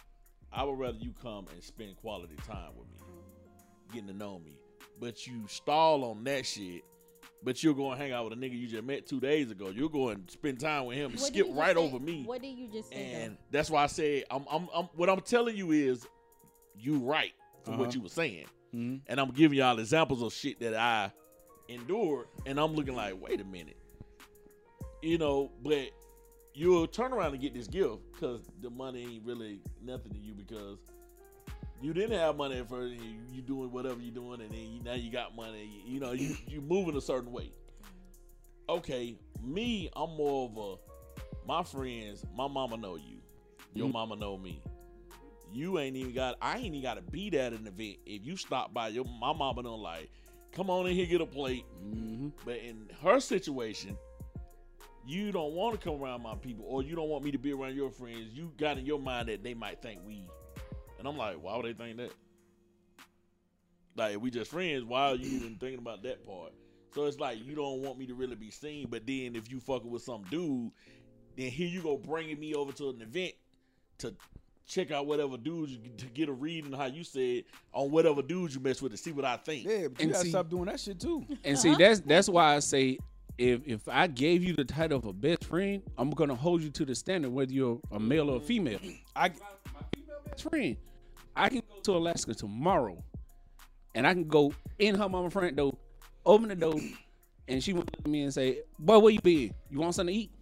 I would rather you come and spend quality time with me, getting to know me. But you stall on that shit. But you're going to hang out with a nigga you just met two days ago. You're going to spend time with him and skip right say? over me. What did you just say? And that's why I said, I'm, I'm, I'm, what I'm telling you is, you right for Uh-huh. what you were saying, Mhm. and I'm giving y'all examples of shit that I endured, and I'm looking like, wait a minute, you know, but you'll turn around and get this gift because the money ain't really nothing to you because you didn't have money at first, and you, you doing whatever you're doing, and then you, now you got money. You, you know, you you moving a certain way. Okay, me, I'm more of a my friends. My mama know you. Your Mhm. mama know me. you ain't even got. I ain't even got to be at an event. If you stop by, your my mama don't like. Come on in here, get a plate. Mm-hmm. But in her situation, you don't want to come around my people, or you don't want me to be around your friends. You got in your mind that they might think we, and I'm like, why would they think that? Like, if we just friends, why are you even thinking about that part? So it's like you don't want me to really be seen, but then if you fucking with some dude, then here you go bringing me over to an event to check out whatever dudes you, to get a read and how you said on whatever dudes you mess with to see what I think. Yeah, but you And gotta see- stop doing that shit too. And see, that's that's why I say if if I gave you the title of a best friend, I'm gonna hold you to the standard whether you're a male or a female. I my female best friend, I can go to Alaska tomorrow, and I can go in her mama front door, open the door, and she went to me and say, "Boy, where you been? You want something to eat?"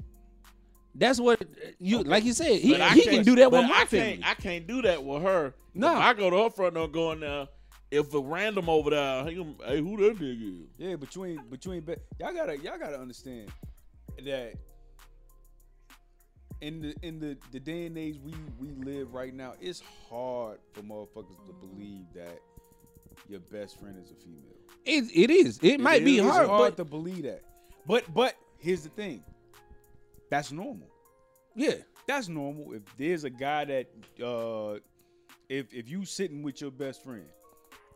That's what you like. You said he, he can do that with my I family. Can't, I can't do that with her. No. If I go to her front door going there. If a random over there, hey, hey, who that nigga is? yeah, between between but you ain't bet. Y'all gotta y'all gotta understand that in the in the the day and age we we live right now, it's hard for motherfuckers to believe that your best friend is a female. it, it is. It, might be It's hard, hard but to believe that. But but here's the thing. That's normal. yeah, That's normal. If there's a guy that uh if if you sitting with your best friend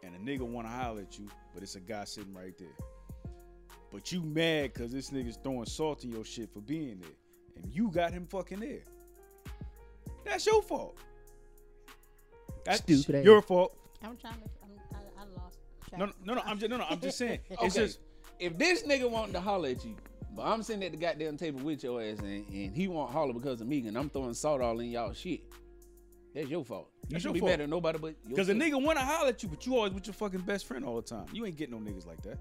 and a nigga wanna holler at you, but it's a guy sitting right there. But you mad cause this nigga's throwing salt in your shit for being there. And you got him fucking there. That's your fault. That's Stupid ass. your fault. I'm trying to. I'm, I, I lost. Track. No, no, no. I'm just no, no. I'm just saying. *laughs* It's Okay. just if this nigga wanted to holler at you, but I'm sitting at the goddamn table with your ass and, and he won't holler because of me and I'm throwing salt all in y'all shit. That's your fault. You That's shouldn't your be mad fault. at nobody but Because a nigga wanna holler at you, but you always with your fucking best friend all the time. You ain't getting no niggas like that.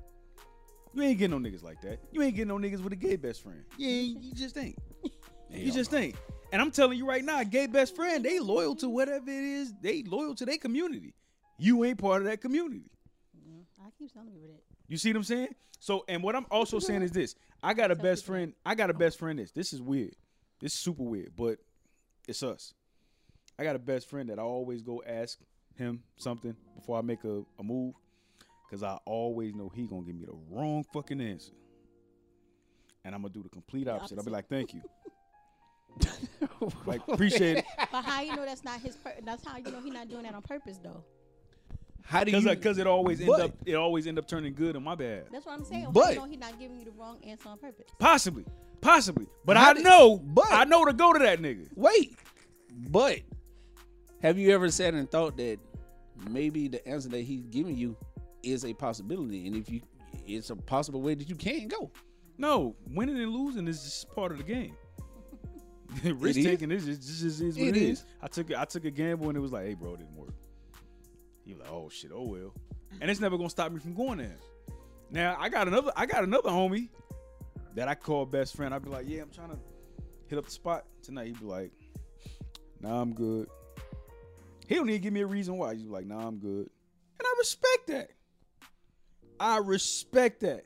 You ain't getting no niggas like that. You ain't getting no niggas with a gay best friend. You. You just ain't. *laughs* You just no. ain't. And I'm telling you right now, gay best friend, they loyal to whatever it is. They loyal to their community. You ain't part of that community. Mm, I keep telling people that. You see what I'm saying? So, and what I'm also *laughs* saying is this: I got a best friend. I got a best friend. This. This is weird. This is super weird, but it's us. I got a best friend that I always go ask him something before I make a, a move, cause I always know he gonna give me the wrong fucking answer, and I'm gonna do the complete opposite. I'll be like, "Thank you." *laughs* Like, appreciate it. *laughs* But how you know that's not his? Per- that's how you know he's not doing that on purpose though. How do Cause, you? I- cause it always end But- up it always end up turning good on my bad. That's what I'm saying. How But- you know he's not giving you the wrong answer on purpose. Possibly, possibly, but How I did- know, but- I know to go to that nigga. Wait, but have you ever sat and thought that maybe the answer that he's giving you is a possibility, and if you, it's a possible way that you can go. No, winning and losing is just part of the game. *laughs* Risk is? taking is just, just, just is what It it is. is. I took I took a gamble and it was like, hey, bro, it didn't work. He was like, oh shit, oh well, and it's never gonna stop me from going there. Now I got another I got another homie that I call best friend. I'd be like, yeah, I'm trying to hit up the spot tonight. He'd be like, nah, I'm good. He don't even give me a reason why. He's like, nah, I'm good, and I respect that. I respect that.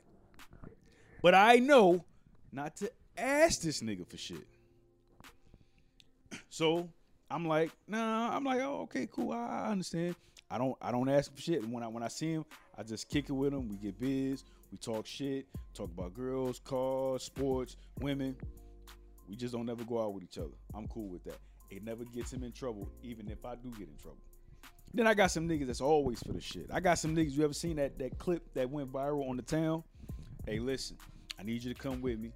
But I know not to ask this nigga for shit. So I'm like, nah, I'm like, oh, okay, cool. I, understand. I don't I don't ask him for shit. And when I when I see him, I just kick it with him. We get biz, we talk shit, talk about girls, cars, sports, women. We just don't ever go out with each other. I'm cool with that. It never gets him in trouble, even if I do get in trouble. Then I got some niggas that's always for the shit. I got some niggas. You ever seen that that clip that went viral on the town? Hey, listen, I need you to come with me.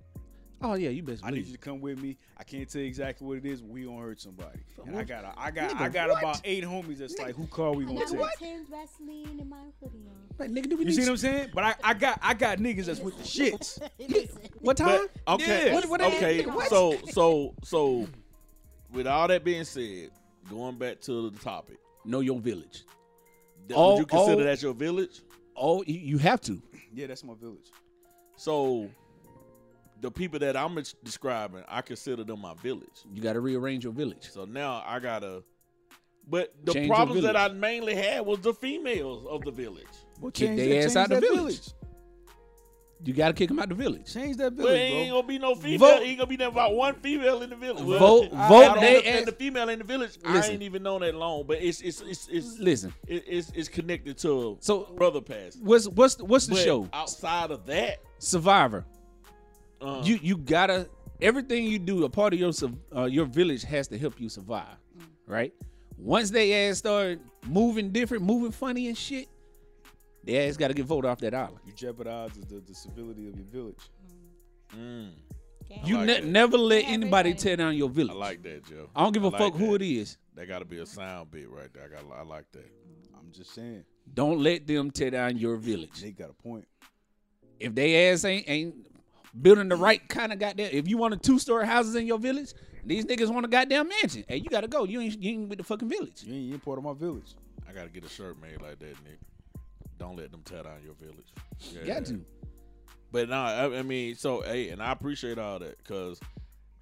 Oh yeah, you best. I need you to come with me. I can't tell you exactly what it is. But we gonna hurt somebody. And I got, a, I got, Nigga, I got what? about eight homies that's like, who car we I gonna got take? my Timbs Vaseline and my hoodie on. Right, nigga, do we You need see what to- I'm saying? But I, I got, I got niggas that's with the *laughs* shits. Listen. What time? But okay, Yeah. What- what- okay. what? So so so, with all that being said, going back to the topic, know your village. th- All- would you consider all- that your village? Oh, you, you have to. Yeah, that's my village. So, the people that I'm describing, I consider them my village. You got to rearrange your village. So now I gotta. But the Change problems that I mainly had was the females of the village. Well, Kick change they that- ass out the that village. You got to kick him out the village. Change that But village, ain't bro. gonna be no female. Vote- ain't gonna be there about one female in the village. Vote- I- vote I they know if ass- the female in the village. I ain't even known that long, but it's it's it's it's Listen, it- it's, it's connected to So- brother pass. what's what's the, what's the But show? outside of that, Survivor. uh, You you gotta everything you do. A part of your uh, your village has to help you survive, right? Once they ass start moving different, moving funny and shit, they ass got to get voted off that island. You jeopardize the, the civility of your village. mm, Damn. You like ne- never let Yeah, anybody tear down your village. I like that, Joe. I don't give a I like fuck who it is. That got to be a sound bit right there. I got I like that. I'm just saying. Don't let them tear down your village. Nate got a point. If they ass ain't ain't building the right kind of goddamn. If you want a two story houses in your village, these niggas want a goddamn mansion. Hey, you gotta go. You ain't you ain't with the fucking village. You ain't, you ain't part of my village. I got to get a shirt made like that, Nick. Don't let them tear down your village. Yeah. Got to. But no, I, I mean, so hey, and I appreciate all that because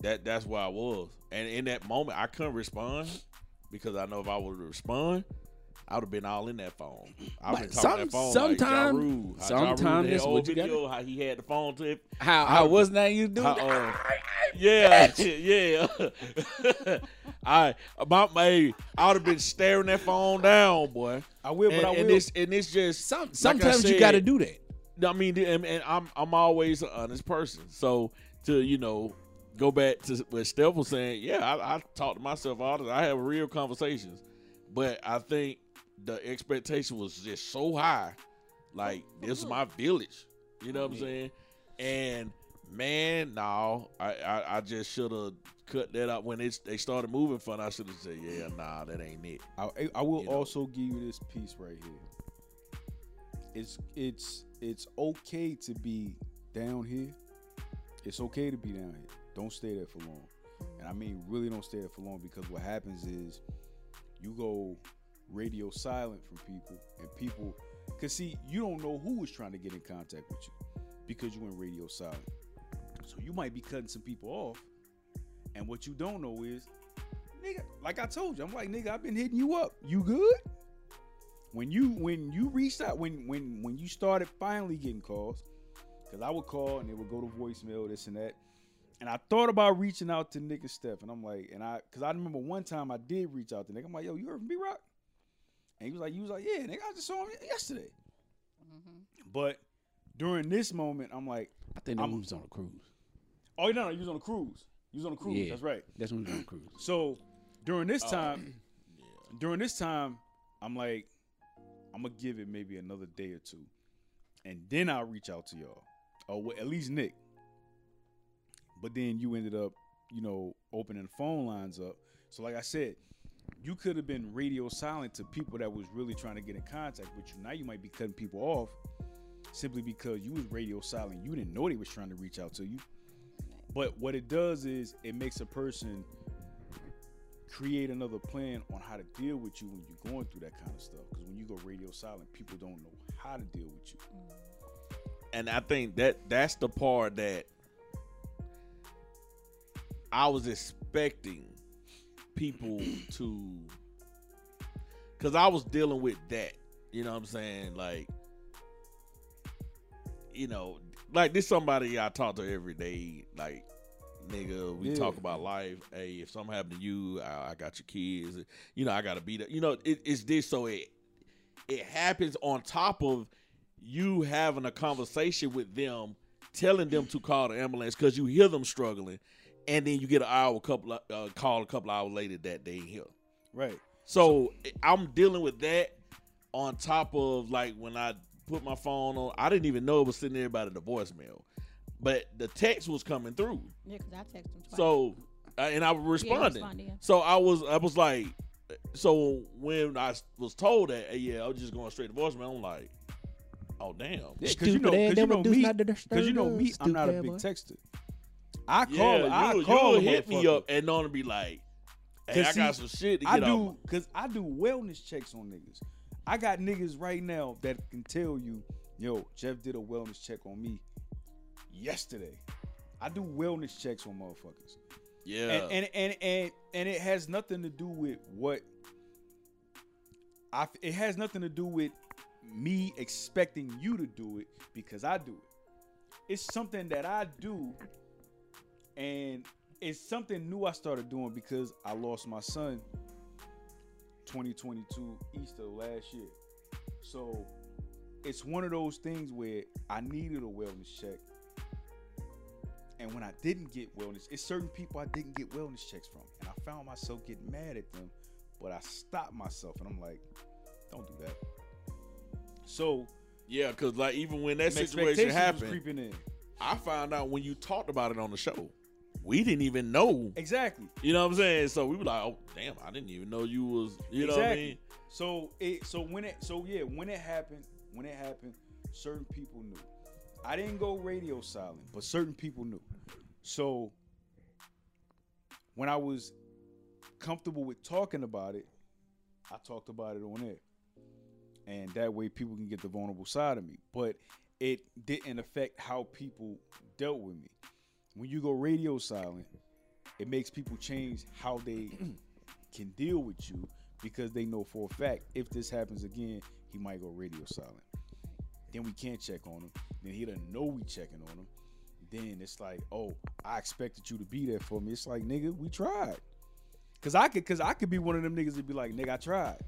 that that's where I was, and in that moment I couldn't respond because I know if I would respond, I would have been all in that phone. I would But been talking some- that phone sometime- like Ja Rule. How Ja sometime Rule did that's that what old you gotta- how he had the phone to it. How how was that you do? How, uh, *laughs* yeah, *laughs* yeah. *laughs* I about my I would have been staring that phone down, boy. I will, And, but I will. and it's and it's just Some, like I sometimes you got to do that. I mean, and, and I'm I'm always an honest person. So to you know go back to what Steph was saying, yeah, I, I talk to myself all the time. I have real conversations, but I think the expectation was just so high. Like this is uh-huh. my village, you know what I'm saying? And man, no, I I, I just should have cut that out when it's they started moving fun. I should have said, yeah, nah, that ain't it. I, I will You know. also give you this piece right here. It's it's it's okay to be down here. It's okay to be down here. Don't stay there for long. And I mean really don't stay there for long because what happens is you go radio silent from people and people cause see you don't know who is trying to get in contact with you because you went radio silent. So you might be cutting some people off. And what you don't know is nigga, like I told you, I'm like, nigga, I've been hitting you up. You good? When you when you reached out, when when when you started finally getting calls, because I would call and they would go to voicemail, this and that. And I thought about reaching out to Nick and Steph, and I'm like, and I because I remember one time I did reach out to Nick. I'm like, yo, you heard from B Rock? And he was like, you was like, yeah, nigga, I just saw him yesterday. Mm-hmm. But during this moment, I'm like, I think that I'm- was on a cruise. oh no, no, you was on a cruise. You was on a cruise. Yeah. That's right. That's when we was on a cruise. So during this Oh, time, *clears throat* during this time, I'm like, I'm gonna give it maybe another day or two, and then I'll reach out to y'all, or well, at least Nick. But then you ended up, you know, opening the phone lines up. So like I said, you could have been radio silent to people that was really trying to get in contact with you. Now you might be cutting people off simply because you was radio silent. You didn't know they was trying to reach out to you. But what it does is it makes a person create another plan on how to deal with you when you're going through that kind of stuff. Because when you go radio silent, people don't know how to deal with you. Mm-hmm. and I think that that's the part that I was expecting people to, because I was dealing with that. You know what I'm saying? Like, you know, like this somebody I talk to every day. Like, nigga, we Yeah. talk about life. Hey, if something happened to you, I, I got your kids. You know, I gotta be there. You know, it, it's this so it it happens on top of you having a conversation with them, telling them to call the ambulance because you hear them struggling, and then you get an hour, a couple of, uh, call a couple hours later that they ain't here. Right. So I'm dealing with that on top of like when I put my phone on, I didn't even know it was sitting there by the voicemail, but the text was coming through. Yeah, because I texted him twice. So uh, and I was responding. responded, yeah. So I was I was like, so when I was told that, hey, yeah, I was just going straight to voicemail. I'm like, oh damn. Yeah, because you know, because you know me, because you know me, I'm not a big texter. I call, Yeah, I you, call you'll hit me up and on to be like, hey, I got see, some shit to I get I do because I do wellness checks on niggas. I got niggas right now that can tell you, yo, Jeff did a wellness check on me yesterday. I do wellness checks on motherfuckers. Yeah. and, and and and and it has nothing to do with what I. It has nothing to do with me expecting you to do it because I do it. it's something that I do, and it's something new I started doing because I lost my son 2022 Easter last year. So it's one of those things where I needed a wellness check. And when I didn't get wellness, it's certain people I didn't get wellness checks from. And I found myself getting mad at them, but I stopped myself and I'm like, don't do that. So Yeah, because like even when that situation happened, creeping in. I found out when you talked about it on the show. We didn't even know. Exactly. You know what I'm saying? So we were like, oh damn, I didn't even know you was. You know what I Exactly. mean? So it so when it so yeah, when it happened, when it happened, certain people knew. I didn't go radio silent, but certain people knew. So when I was comfortable with talking about it, I talked about it on air. And that way people can get the vulnerable side of me. But it didn't affect how people dealt with me. When you go radio silent, it makes people change how they *clears throat* can deal with you because they know for a fact if this happens again, he might go radio silent. Then we can't check on him. Then he doesn't know we checking on him. Then it's like, oh, I expected you to be there for me. It's like, nigga, we tried. Cause I could, cause I could be one of them niggas that be like, nigga, I tried.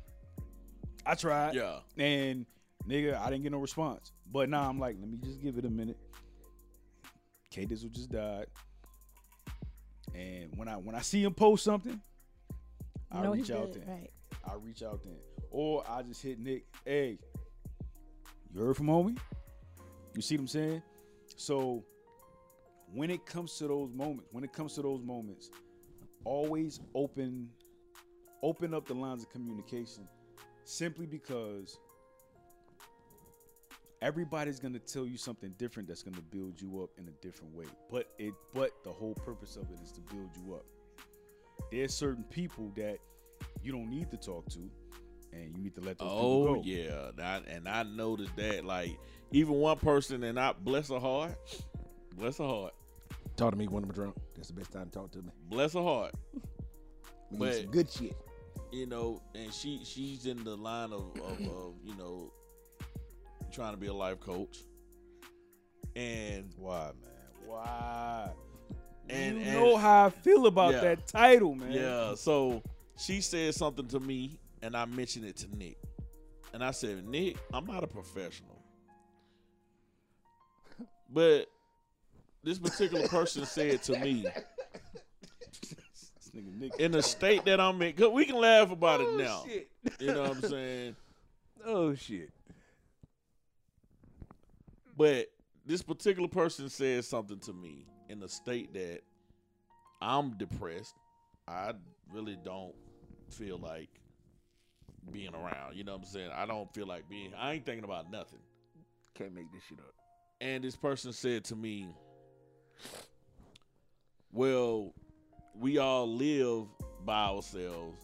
I tried. Yeah. And nigga, I didn't get no response. But now I'm like, let me just give it a minute. Kdzzzle just died. And when I when I see him post something, I No, reach out then. Right. I reach out then. Or I just hit Nick, hey, you heard from homie? You see what I'm saying? So when it comes to those moments, when it comes to those moments, always open open up the lines of communication simply because everybody's gonna tell you something different that's gonna build you up in a different way. But it but the whole purpose of it is to build you up. There's certain people that you don't need to talk to, and you need to let those Oh people go. yeah, That- and I noticed that. Like even one person, and I bless her heart, bless her heart, Talk to me when I'm drunk. That's the best time to talk to me. bless her heart. We But- need some good shit. You know, and she she's in the line of, of, of you know trying to be a life coach, and Why, man? Why? and you and, know how I feel about Yeah. that title, man. Yeah, so she said something to me, and I mentioned it to Nick. And I said, Nick, I'm not a professional. But this particular person said to me, This nigga Nick. in the state that I'm in, we can laugh about it Oh, now. shit. You know what I'm saying? *laughs* Oh shit. But this particular person said something to me in the state that I'm depressed. I really don't feel like being around. You know what I'm saying? I don't feel like being. I ain't thinking about nothing. Can't make this shit up. And this person said to me, "Well, we all live by ourselves,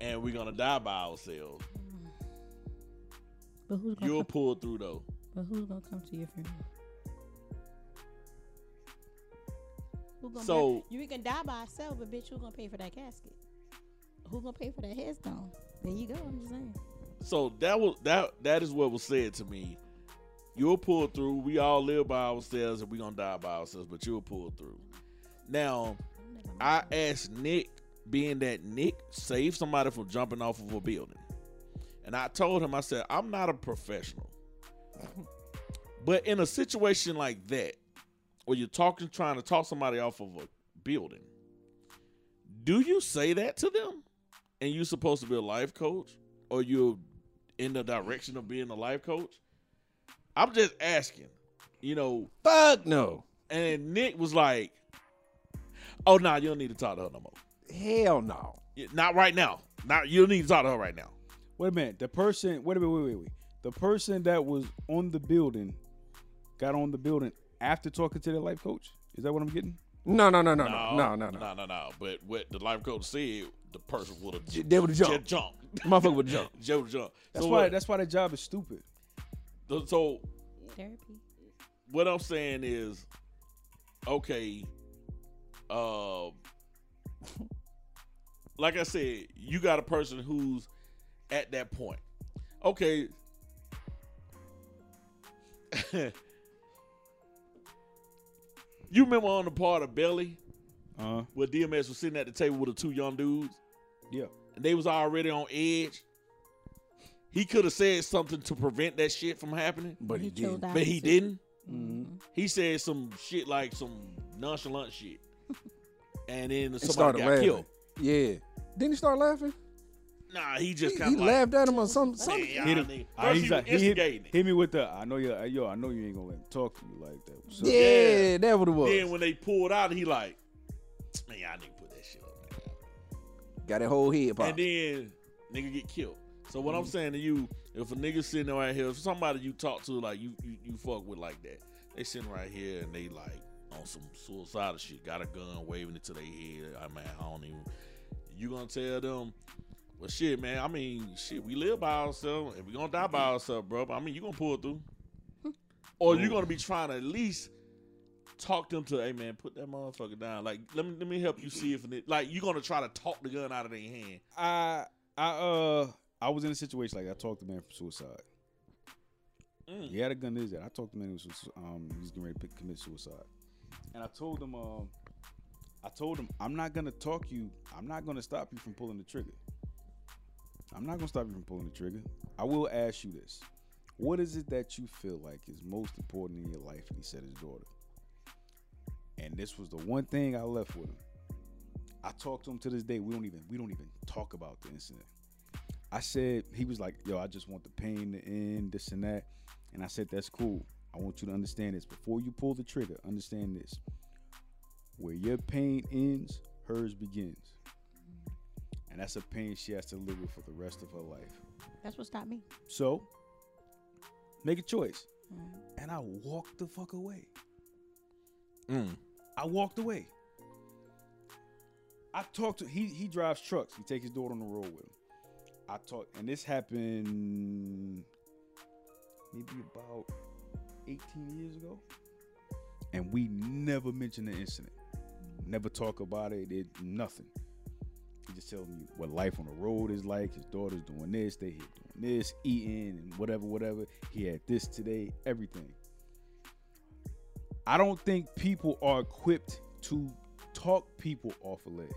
and we're gonna die by ourselves. But who's gonna You'll come, pull through though." But who's gonna come to your funeral? Who gonna So- bury- you can die by yourself, but bitch, who gonna pay for that casket? Who gonna pay for that headstone? There you go. I'm just saying. So that was that that is what was said to me. You'll pull through. We all live by ourselves and we gonna die by ourselves, but you'll pull through. Now, I asked Nick, being that Nick saved somebody from jumping off of a building. And I told him, I said, I'm not a professional. But in a situation like that, where you're talking, trying to talk somebody off of a building, do you say that to them? And you're supposed to be a life coach? Or you're in the direction of being a life coach? I'm just asking, you know. Fuck no. And Nick was like, "Oh no, nah, you don't need to talk to her no more. Hell no. Not right now. Not you don't need to talk to her right now." Wait a minute. The person. Wait a minute. Wait, wait, wait. The person that was on the building got on the building after talking to the life coach. Is that what I'm getting? No, no, no, no, no, no, no, no. no, no, no. But what the life coach said, the person would have J- They would have jumped. jump. *laughs* Motherfucker would jump. Joe jump. That's so why. What, That's why that job is stupid. so Therapy. what I'm saying is, okay, uh, *laughs* like I said, you got a person who's at that point. Okay. *laughs* You remember on the part of Belly Uh, where DMX was sitting at the table with the two young dudes, yeah. and they was already on edge. He could have said something to prevent that shit from happening, But he, chose did. that but he opposite. didn't. Mm-hmm. He said some shit like some nonchalant shit, *laughs* and then And somebody started got laughing. killed. Yeah. Didn't he start laughing? Nah, he He, just he kind of like, laughed at him or something. Something. y'all Hit him. nigga- Ah, First he's he like, was he hit, hit me with the. I know you. Yo, I know you ain't gonna let me talk to you like that. What's up? Yeah, that what it was. Then when they pulled out, he like, man, y'all nigga put that shit up, man. Got that whole head pop. And then nigga get killed. So what Mm-hmm. I'm saying to you, if a nigga sitting right here, if somebody you talk to like you, you you fuck with like that, they sitting right here and they like on some suicidal shit, got a gun waving it to their head. I mean, I don't even. You gonna tell them? Well, shit, man. I mean, shit. We live by ourselves, and we gonna die by ourselves, bro. I mean, you gonna pull through, or you gonna be trying to at least talk them to, hey man, put that motherfucker down. Like, let me let me help you see if it, like you gonna try to talk the gun out of their hand. I I uh I was in a situation like. I talked to a man from suicide. Mm. He had a gun. Is that I talked to a man who was um he was getting ready to pick- commit suicide, and I told him um I told him I'm not gonna talk you. I'm not gonna stop you from pulling the trigger. I'm not gonna stop you from pulling the trigger. I will ask you this: What is it that you feel like is most important in your life? And he said his daughter. And this was the one thing I left with him. I talked to him to this day. We don't even we don't even talk about the incident. I said he was like, "Yo, I just want the pain to end, this and that," and I said, "That's cool. I want you to understand this. Before you pull the trigger, understand this: where your pain ends, hers begins, and that's a pain she has to live with for the rest of her life. That's what stopped me. So, make a choice." And I walked the fuck away. Mm. I walked away. I talked to he he drives trucks. He take his daughter on the road with him. I talked and this happened maybe about 18 years ago. And we never mentioned the incident. Never talk about it. It nothing. He just telling me what life on the road is like. His daughter's doing this, they here doing this, eating and whatever, whatever. He had this today, everything. I don't think people are equipped to talk people off a ledge.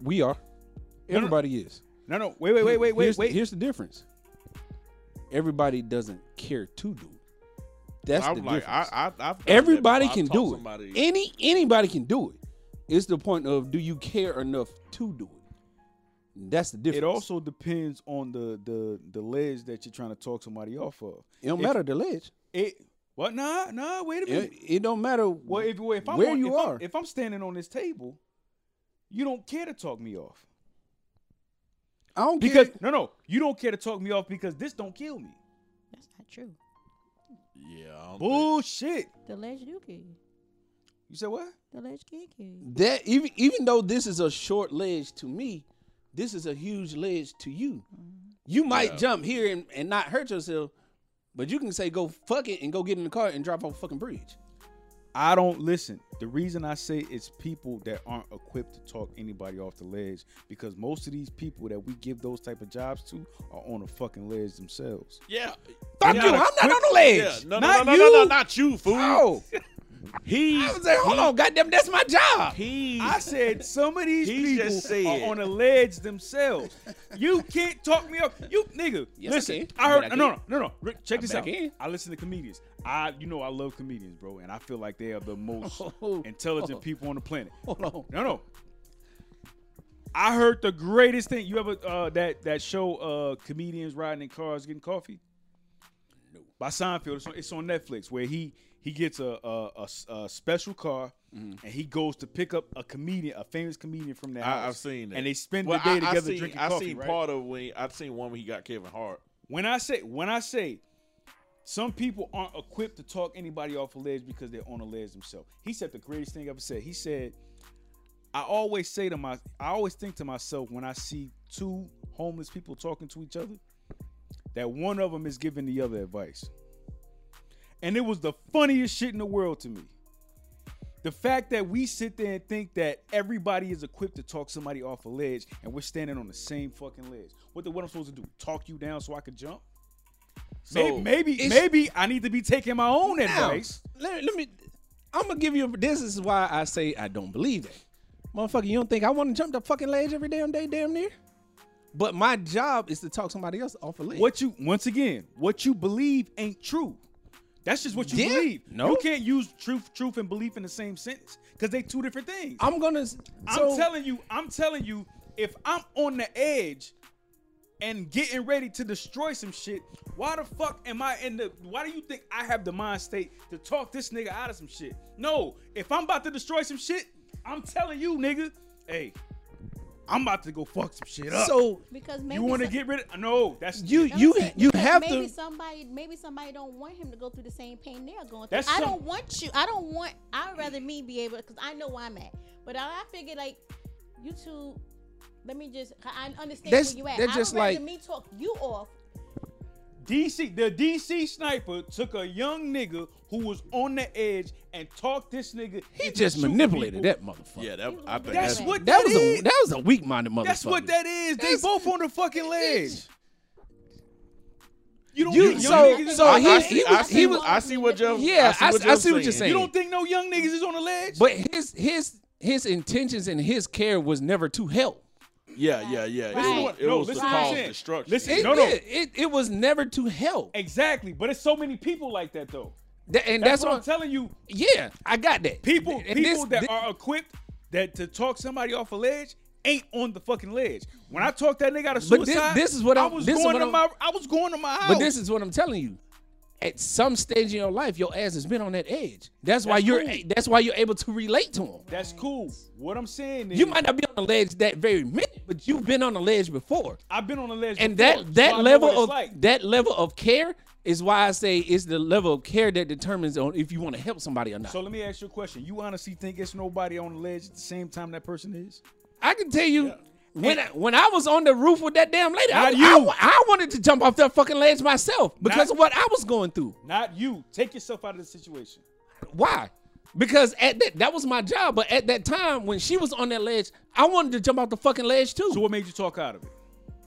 we are. no. Everybody is. No, no, wait, wait, wait, wait, wait, here's, wait. Here's the difference. Everybody doesn't care to do it. That's I'm the like, difference. I, I, done that Everybody can do it. somebody- Any anybody can do it. It's the point of do you care enough to do it? That's the difference. It also depends on the the the ledge that you're trying to talk somebody off of. it don't if- matter the ledge. It what? Nah, nah. Wait a minute. it don't matter well, if, well, if I'm where on- you if are. I'm, if I'm standing on this table, you don't care to talk me off I don't because care. no, no, you don't care to talk me off because this don't kill me. That's not true. Yeah, I don't think- Bullshit. The ledge do kill you. You said what? The ledge can kill you. That even even though this is a short ledge to me, this is a huge ledge to you. You mm-hmm. might Yeah. jump here and, and not hurt yourself, but you can say go fuck it and go get in the car and drive off a fucking bridge. I don't listen. The reason I say it's people that aren't equipped to talk anybody off the ledge because most of these people that we give those type of jobs to are on a fucking ledge themselves. Yeah. Fuck Yeah, you, I'm not on the ledge. Yeah, no, no, Not no, no, no, no, you. not you, fool. Oh, *laughs* He's, I was like, hold on, goddamn, that's my job. He's, I said some of these people just said- are on a ledge themselves. You can't talk me up. You nigga, Yes, listen. can. I, heard I no, no, can't. no, no. Rick, check I this bet I out. can. I listen to comedians. I, you know, I love comedians, bro, and I feel like they are the most *laughs* Oh. intelligent people on the planet. Hold on. No, no. I heard the greatest thing. You ever uh, that that show uh, comedians riding in cars getting coffee? No. By Seinfeld, it's on, it's on Netflix where he he gets a a special car Mm-hmm. and he goes to pick up a comedian, a famous comedian from their I, house. I've seen that. and they spend Well, the day I, together I seen, drinking I coffee. seen right? part of when I've seen one where he got Kevin Hart. When I say when I say some people aren't equipped to talk anybody off a ledge because they're on a ledge themselves. He said the greatest thing I ever said. He said, I always say to my I always think to myself when I see two homeless people talking to each other, that one of them is giving the other advice. And it was the funniest shit in the world to me. The fact that we sit there and think that everybody is equipped to talk somebody off a ledge and we're standing on the same fucking ledge. What the what I'm supposed to do? Talk you down so I could jump? So maybe maybe, maybe I need to be taking my own Now, advice. let, let me I'm gonna give you. A, this is why I say I don't believe that, motherfucker. You don't think I want to jump the fucking ledge every damn day, damn near? But my job is to talk somebody else off a ledge. What you once again, what you believe ain't true. That's just what you Yeah. believe. No. You can't use truth, truth, and belief in the same sentence because they two different things. I'm gonna. So, I'm telling you, I'm telling you, if I'm on the edge and getting ready to destroy some shit, why the fuck am I in the why do you think I have the mind state to talk this nigga out of some shit? No, if I'm about to destroy some shit, I'm telling you, nigga, hey, I'm about to go fuck some shit up. so Because maybe you want to get rid of no, that's you you saying? you Because have maybe to. somebody maybe somebody don't want him to go through the same pain they're going through. That's I some- don't want you. I don't want. I'd rather me be able because I know where I'm at. But I, I figure like you two. Let me just. I understand That's- where you at. that's I just would rather like- me talk you off. DC, the DC sniper took a young nigga who was on the edge and talked this nigga. He just manipulated people. that motherfucker. Yeah, that I think That's that's, what That that was a that was a weak minded motherfucker. That's what that is. They That's- both on the fucking ledge. You don't You- think young so- niggas so on I, he- I see, he I was- see, he was- I see what Jeff. Yeah, I I see s- what, I see what you're saying. You don't think no young niggas is on the ledge? But his his his intentions and his care was never to help. Yeah, yeah, yeah. Right. It, to was- what- it no, was to listen to cause saying. destruction. Listen- It, No, no. It, it, it was never to help. exactly. But it's so many people like that though. That- and That's, that's, what I'm telling you. yeah, I got that. People, And people this- that thi- are equipped that to talk somebody off a ledge ain't on the fucking ledge. When I talked that nigga out of But thi- suicide, this is what I I'm- was this is going what to I'm- my I was going to my house. But this is what I'm telling you. At some stage in your life, your ass has been on that edge. That's why you're. cool. That's why you're able to relate to him. That's cool. What I'm saying is You might not be on the ledge that very minute, but you've been on the ledge before. I've been on the ledge And before, that that know level of like. that level of care is why I say it's the level of care that determines on if you want to help somebody or not. So let me ask you a question. You honestly think it's nobody on the ledge at the same time that person is? I can tell you. When I, when I was on the roof with that damn lady, I, I- you. I wanted to jump off that fucking ledge myself because Not- of what I was going through. Not you. Take yourself out of the situation. Why? Because at that that was my job, but at that time when she was on that ledge, I wanted to jump off the fucking ledge too So what made you talk out of it?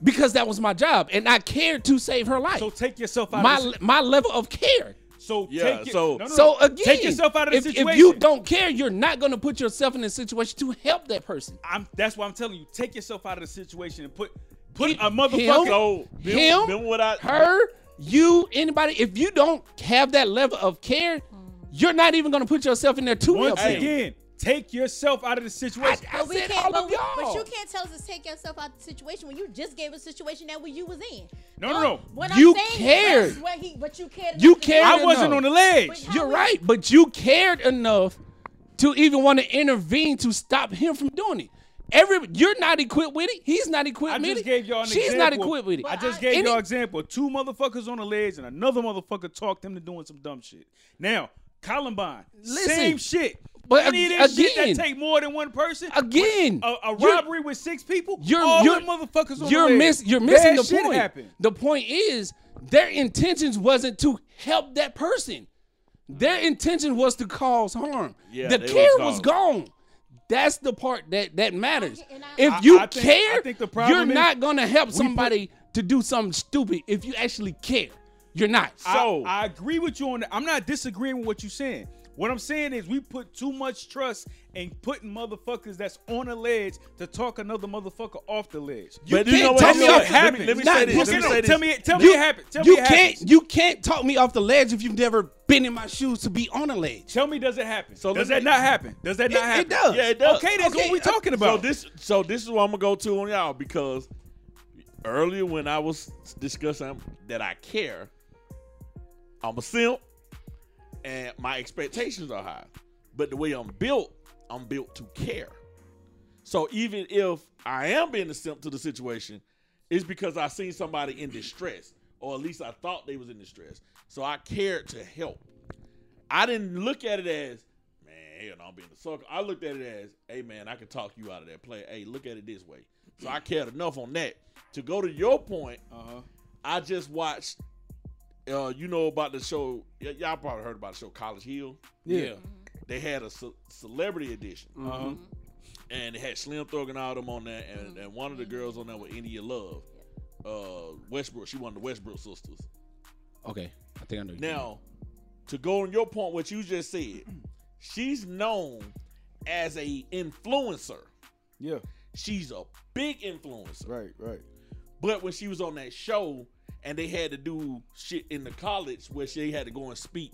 because that was my job and I cared to save her life. So take yourself out my of the my level of care. So Yeah, take it- so- no, no, So again, take yourself out of the if, situation. if you don't care, you're not going to put yourself in a situation to help that person. I'm, that's why I'm telling you. Take yourself out of the situation and put put Him- a motherfucker. So, been, Him, been what I, her, you, anybody. If you don't have that level of care, you're not even going to put yourself in there to help Once them. again, take yourself out of the situation. I But we can't. all But, of we, y'all. but you can't tell us to take yourself out of the situation when you just gave a situation that where you was in. No, no, no. What You I'm cared. Is where he, but you cared. You cared I wasn't enough. on the ledge. You're we- right, but you cared enough to even want to intervene to stop him from doing it. Every you're not equipped with it. He's not equipped I with just gave y'all an She's example. not equipped with it. I just I- gave y'all an example. Two motherfuckers on the ledge and another motherfucker talked him to doing some dumb shit. Now, Columbine, Listen, same shit. But Any of ag- that shit again- that take more than one person, Again, a, a robbery with six people, You're all you're them motherfuckers on you're the miss you're missing Bad the shit point. happened. The point is their intentions wasn't to help that person. Their intention was to cause harm. Yeah, the they care was was gone. That's the part that that matters. And I- If you I think- care, I think the problem you're is not gonna help put- somebody to do something stupid if you actually care. You're not. So- I, I agree with you on that. I'm not disagreeing with what you're saying. What I'm saying is we put too much trust in putting motherfuckers that's on a ledge to talk another motherfucker off the ledge. But you can't know what? tell You me know it what? Let me, happened. let me say this. Let me say this. tell me, tell you, me it happened. Tell you me it can't happens. you can't talk me off the ledge if you've never been in my shoes to be on a ledge. Tell me, does it happen? So does that me- not happen? Does that It- not happen? it does. Yeah, it does. Okay, that's Okay, what we uh, talking So about. this, so this is what I'm gonna go to on y'all because earlier when I was discussing that I care, I'm a simp, and my expectations are high. But the way I'm built, I'm built to care. So even if I am being a simp to the situation, it's because I seen somebody in distress, or at least I thought they was in distress. So I cared to help. I didn't look at it as, man, hell no, I'm being a sucker. I looked at it as, hey man, I can talk you out of that play. Hey, look at it this way. So I cared enough on that. To go to your point, uh-huh. I just watched uh, you know about the show, y- y'all probably heard about the show College Hill. Yeah. They had a ce- celebrity edition. Uh-huh. And it had Slim Thug and all them on there, and, and one of the girls on there was India Love. Uh, Westbrook, she one of the Westbrook sisters. Okay, I think I know. you. Now, to go on your point, what you just said, *clears throat* she's known as a influencer. Yeah. She's a big influencer. Right. Right. But when she was on that show and they had to do shit in the college where she had to go and speak,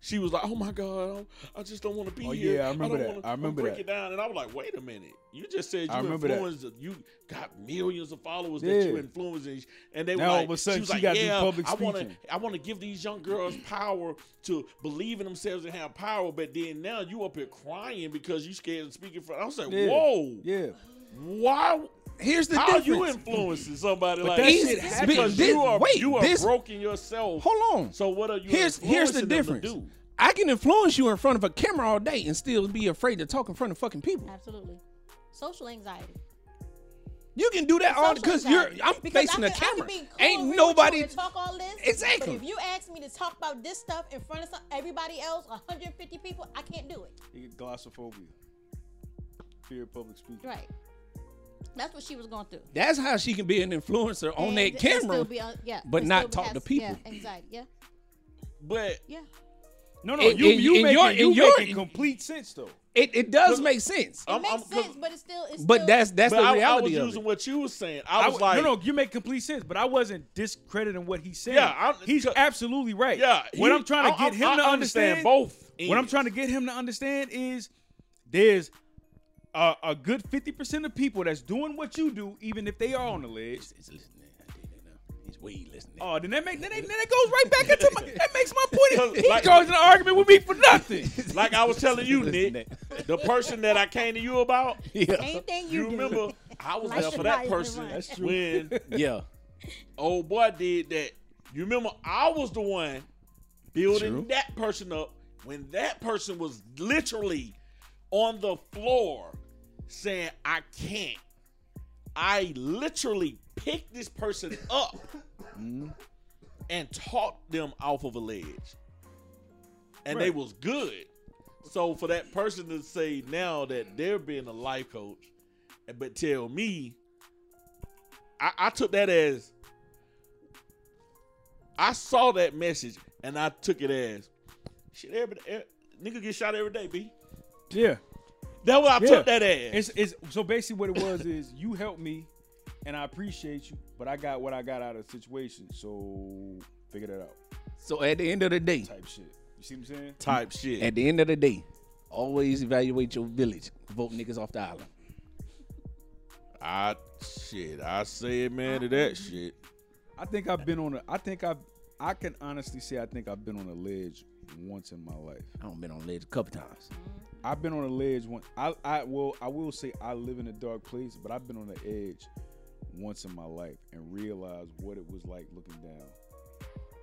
she was like, "Oh my god, I just don't want to be Oh, here." yeah, I remember don't that. wanna- I remember break that. it down, and I was like, "Wait a minute, you just said I you remember that. you got millions of followers that Yeah. you influencing," and they Now were all of a sudden she like, gotta do "Yeah, public I want to. I want to give these young girls power to believe in themselves and have power." But then now you up here crying because you scared of speaking for. I was like, Yeah. "Whoa, Yeah. why?" Here's the How difference. you influencing somebody like that that? shit Because happens. you are Wait, you are this- broken yourself. Hold on. So what are you? here's here's the to difference. do? I can influence you in front of a camera all day and still be afraid to talk in front of fucking people. Absolutely. Social anxiety. You can do that all because you're. I'm Because facing I the can- I can camera. cool Ain't nobody. and talk all this. Exactly. But if you ask me to talk about this stuff in front of some, everybody else, 150 people, I can't do it. You get glossophobia. Fear of public speaking. Right. That's what she was going through. That's how she can be an influencer on And that it- it still camera. be on- yeah, but not still talk to people. Yeah, anxiety. Yeah, But yeah. No, no, And- you and- you and making your- you and making complete sense though. It, it does make sense. It I'm- makes I'm- sense, but it's still. It's But still, that's that's but the I, I was reality of using it. what you were saying. I I was like, no, no, you make complete sense, but I wasn't discrediting what he's saying. Yeah, I'm- he's absolutely right. yeah. what I'm trying to get I- him I to understand understand, both. What I'm trying to get him to understand is there's a, a good 50% of people that's doing what you do, even if they are on the ledge. He's listening. He's way listening. Oh, then that make then, that, then that goes right back into my *laughs* that makes my point. He Like- goes in an argument with me for nothing. *laughs* Like I was telling you, Nick, the person that I came to you about. anything you, You do. remember I was Like there for that person. That's true. when Yeah. old boy did that. You remember I was the one building True. that person up when that person was literally on the floor saying, I can't. I literally picked this person *laughs* up and talked them off of a ledge. And they was good. So for that person to say now that they're being a life coach, but tell me, I, I took that as I saw that message and I took it as shit. Every, every nigga get shot every day, b. Yeah. That's what I Yeah. took that as. It's, it's so basically what it was is you helped me and I appreciate you, but I got what I got out of the situation. So figure that out. So at the end of the day, Type shit. You see what I'm saying? type shit. at the end of the day, always evaluate your village. Vote niggas off the island. I shit. I say it, man, to that shit. I think I've been on a I think I've I can honestly say I think I've been on a ledge once in my life. I don't been on a ledge a couple times. I've been on a ledge once. I I will I will say I live in a dark place, but I've been on the edge once in my life and realized what it was like looking down.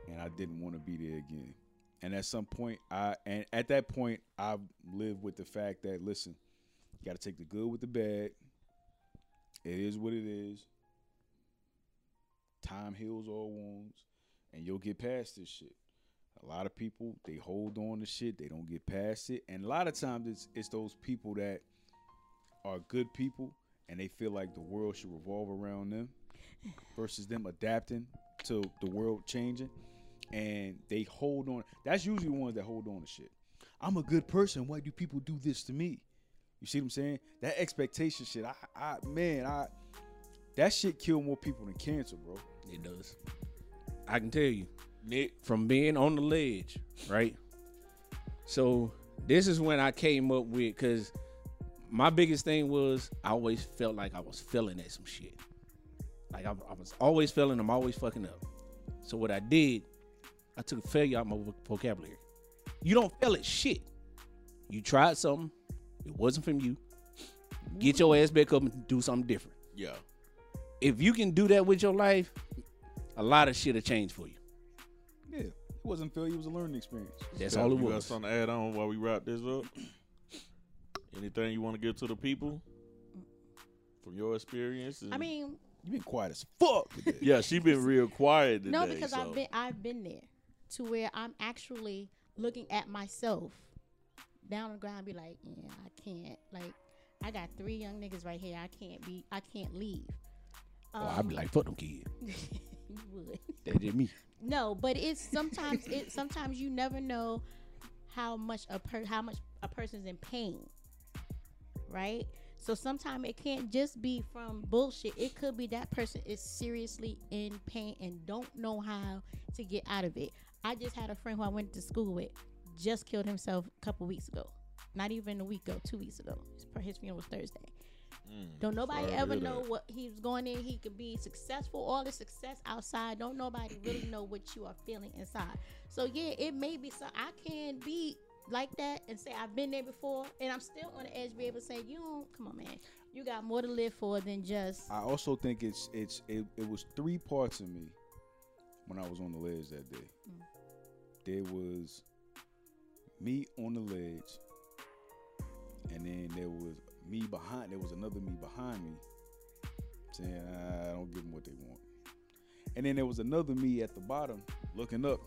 And I didn't want to be there again. And at some point I and at that point I lived with the fact that listen, you got to take the good with the bad. It is what it is. Time heals all wounds and you'll get past this shit. A lot of people they hold on to shit, they don't get past it, and a lot of times it's it's those people that are good people and they feel like the world should revolve around them versus them adapting to the world changing, and they hold on. That's usually the ones that hold on to shit. I'm a good person. Why do people do this to me? You see what I'm saying? That expectation shit. I, I man, I that shit kill more people than cancer, bro. It does. I can tell you Nick, from being on the ledge, right? So this is when I came up with because my biggest thing was I always felt like I was failing at some shit. Like I, I was always failing, I'm always fucking up. So what I did, I took a failure out of my vocabulary. You don't fail at shit. You tried something, it wasn't from you. Get your ass back up and do something different. yeah. If you can do that with your life, a lot of shit will change for you. Yeah, it wasn't failure. It was a learning experience. That's Yeah, all it you got something to add on while we wrap this up? Anything you want to give to the people from your experience? I mean, You been quiet as fuck. today. yeah, she been real quiet today. no, because so. I've been I've been there to where I'm actually looking at myself down on the ground, and be like, yeah, I can't. Like, I got three young niggas right here. I can't be. I can't leave. Oh, I'd be like, fuck them kids. *laughs* you would. That's just me. No, but it's sometimes it sometimes you never know how much a per how much a person's in pain, right? So sometimes it can't just be from bullshit. It could be that person is seriously in pain and don't know how to get out of it. I just had a friend who I went to school with just killed himself a couple weeks ago. Not even a week ago, two weeks ago. His, his funeral was Thursday. Mm, don't nobody ever know that. what he's going in. He could be successful, all the success outside. Don't nobody really *clears throat* know what you are feeling inside. So yeah, it may be so. I can be like that and say I've been there before, and I'm still on the edge. Be able to say, you don't come on, man. You got more to live for than just I also think it's it's it, it was three parts of me when I was on the ledge that day. Mm. There was me on the ledge, and then there was me behind. There was another me behind me saying, "I don't give them what they want," and then there was another me at the bottom looking up,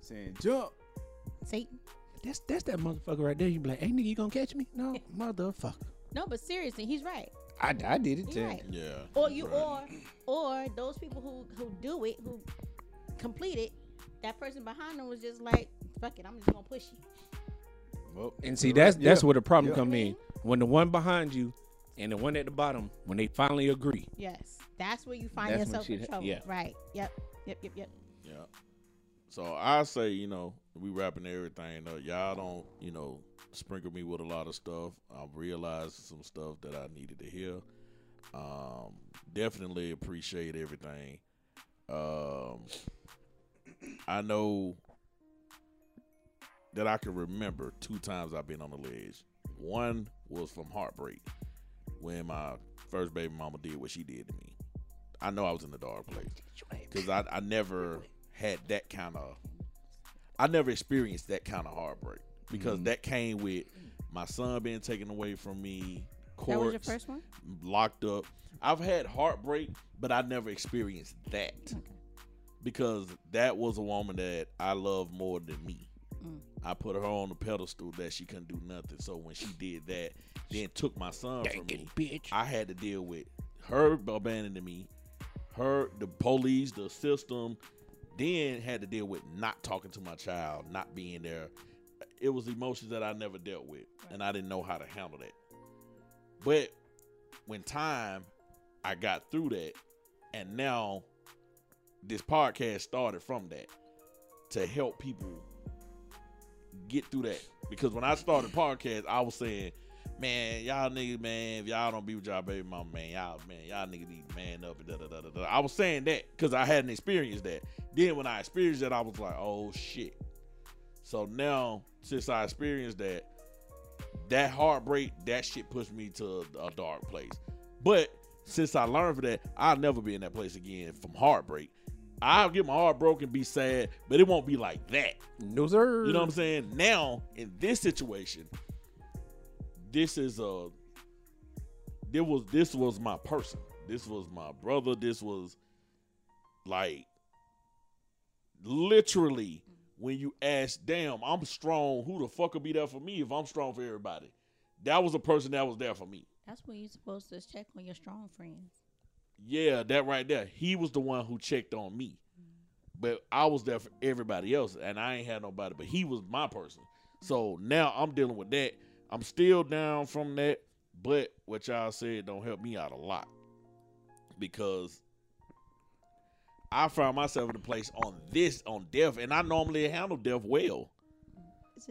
saying, "Jump." Satan. That's that's that motherfucker right there. You be like, hey nigga, you gonna catch me? No, *laughs* motherfucker. No, but seriously, he's right. I, I did it too. right. Yeah. Or you, right. or or those people who who do it, who complete it, that person behind them was just like, fuck it, I'm just gonna push you. Well, And see, that's right. that's Yeah. where the problem Yeah. come in. When the one behind you and the one at the bottom, when they finally agree. Yes, that's where you find That's yourself in shit- trouble. yeah. Right. Yep. Yep. Yep. Yep. Yeah. So I say, you know, we wrapping everything up. Y'all don't, you know, sprinkle me with a lot of stuff. I've realized some stuff that I needed to hear. Um, definitely appreciate everything. Um, I know that I can remember two times I've been on the ledge. One was from heartbreak when my first baby mama did what she did to me. I know I was in the dark place because I, I never had that kind of I never experienced that kind of heartbreak because mm-hmm. that came with my son being taken away from me, That was your first one. locked up. I've had heartbreak, but I never experienced that because that was a woman that I love more than me. Mm. I put her on the pedestal that she couldn't do nothing. So when she did that, then took my son from me. bitch. I had to deal with her abandoning me, her the police, the system, then had to deal with not talking to my child, not being there. It was emotions that I never dealt with, and I didn't know how to handle that. But when time, I got through that, and now this podcast started from that to help people get through that. Because when I started podcast, I was saying, man, y'all niggas, man, if y'all don't be with y'all baby mama, man, y'all, man, y'all niggas need man up and da da da da. I was saying that because I hadn't experienced that. Then when I experienced that, I was like, oh shit. So now, since I experienced that, that heartbreak, that shit pushed me to a, a dark place. But since I learned from that, I'll never be in that place again from heartbreak. I'll get my heart broken, be sad, but it won't be like that. No sir. You know what I'm saying? Now, in this situation, this is a there was this was my person. This was my brother. This was like literally when you ask, damn, I'm strong. Who the fuck will be there for me if I'm strong for everybody? That was a person that was there for me. That's when you're supposed to check on your strong friends. Yeah, that right there. He was the one who checked on me. But I was there for everybody else, and I ain't had nobody, but he was my person. So now I'm dealing with that. I'm still down from that, but what y'all said don't help me out a lot. Because I found myself in a place on this, on death, and I normally handle death well.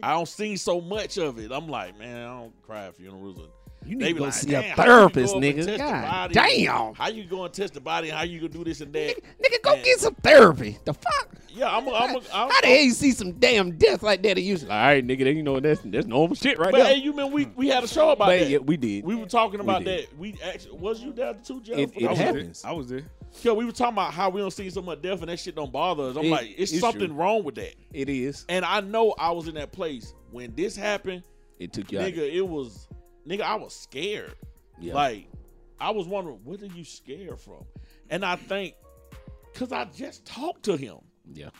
I don't see so much of it. I'm like, man, I don't cry at funerals and You they need to be go like, see a "Damn, how you therapist, go up and nigga. God damn. How you going to test the body? How you gonna do this and that? Nigga, go Man. get some therapy. The fuck? Yeah, I'm. A, I'm. A, I'm How the hell you see some damn death like that? And you just like, all right, nigga, then you know that's that's normal shit right But there. hey, you mean we we had a show about But that? yeah, we did. we were talking about did. that. We actually was you there too, Jeff? It- it I was happens. there. I was there. Yeah, we were talking about how we don't see so much death and that shit don't bother us. I'm It- like, it's, it's something true. wrong with that. It is. And I know I was in that place when this happened, It took you out. nigga. It was, nigga. I was scared. Yeah. Like, I was wondering, what are you scared from? And I think, cause I just talked to him. yeah.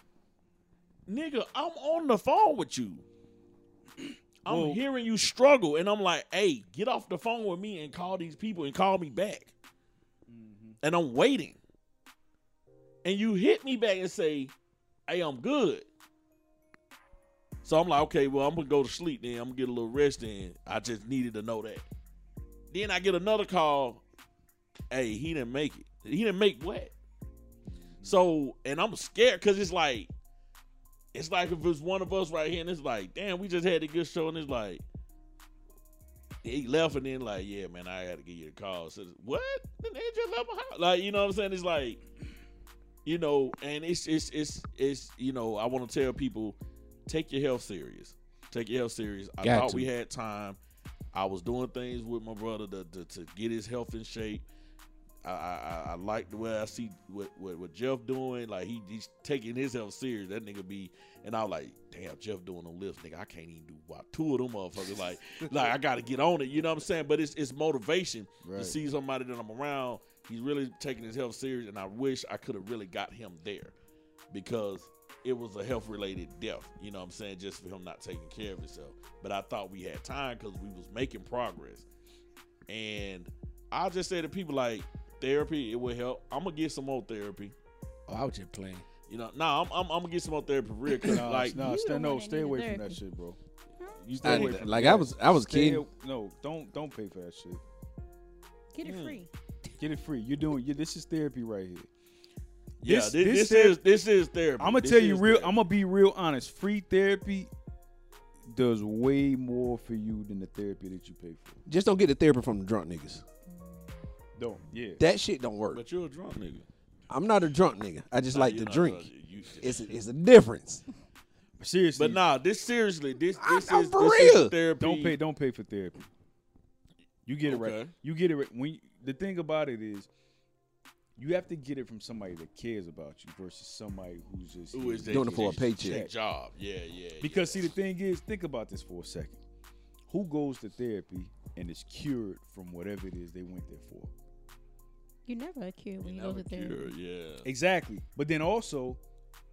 nigga, I'm on the phone with you. I'm Well- hearing you struggle, and I'm like, hey, get off the phone with me and call these people and call me back. Mm-hmm. And I'm waiting. And you hit me back and say, hey, I'm good. So I'm like, okay, well, I'm gonna go to sleep then. I'm gonna get a little rest in. I just needed to know that. Then I get another call. Hey, he didn't make it. He didn't make what? So, and I'm scared because it's like, it's like if it's one of us right here, and it's like, damn, we just had a good show, and it's like, he left, and then like, yeah, man, I had to give you a call. So what? Then they just left my house. Like, you know what I'm saying? It's like, you know, and it's it's it's it's you know, I want to tell people, take your health serious. Take your health serious. I Got thought to. we had time. I was doing things with my brother to, to, to get his health in shape. I, I, I- like the way I see what, what, what Jeff doing. Like he, he's taking his health serious. That nigga be, and I was like, damn, Jeff doing them lifts, nigga. I can't even do what, two of them motherfuckers. Like, *laughs* like I got to get on it. You know what I'm saying? But it's it's motivation Right. to see somebody that I'm around. He's really taking his health serious, and I wish I could have really got him there because it was a health related death. You know what I'm saying? Just for him not taking care of himself. But I thought we had time because we was making progress. And I'll just say to people like therapy, it will help. I'm gonna get some more therapy. Oh, I was just playing. You know, no, I'm, I'm, I'm gonna get some more therapy for real. Cause Nah, like, nah, You stay, no, stay needed away from that shit, bro. You I- stay away from like that. I was, I was Stay kidding. a- No, don't don't pay for that shit. Get it Hmm. free. Get it free. You're doing. You, this is therapy right here. Yeah, this- this, this this, is this is therapy. I'm gonna This tell you real. therapy. I'm gonna be real honest. Free therapy does way more for you than the therapy that you pay for. Just don't get the therapy from the drunk niggas. Don't. Yeah. That shit don't work. But you're a drunk nigga. I'm not a drunk nigga. I just Nah, like to not drink. drunk. You- you- It's a, it's a difference. *laughs* Seriously. But nah, this seriously, this this I'm is for this is therapy. Don't pay. Don't pay for therapy. You get it right. You get it right. When you- the thing about it is, you have to get it from somebody that cares about you versus somebody who's just Who here is to they Doing it for a paycheck. their Job, yeah, yeah. Because see, the thing is, think about this for a second. Who goes to therapy and is cured from whatever it is they went there for? You never a cure when you, go to therapy. yeah. Exactly. But then also,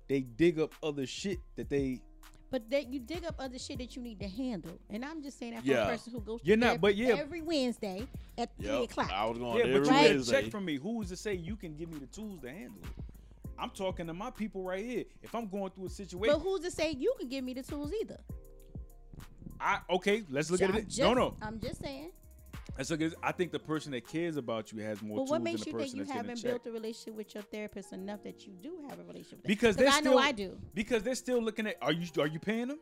they dig up other shit that they. But that you dig up other shit that you need to handle. And I'm just saying that for Yeah. a person who goes You're not- therapy but yeah. every Wednesday at three o'clock. I was going Yeah, every but you Right. get a Wednesday. check from me. Who is to say you can give me the tools to handle it? I'm talking to my people right here. If I'm going through a situation, but who's to say you can give me the tools either? I okay. Let's look I'm at it. just, no, no. I'm just saying. Let's look at. it. I think the person that cares about you has more But tools what than makes the you person think you that's getting haven't built a relationship with your therapist enough that you do have a relationship? with them? Because they're I still. know I do. Because they're still looking at. Are you are you paying them?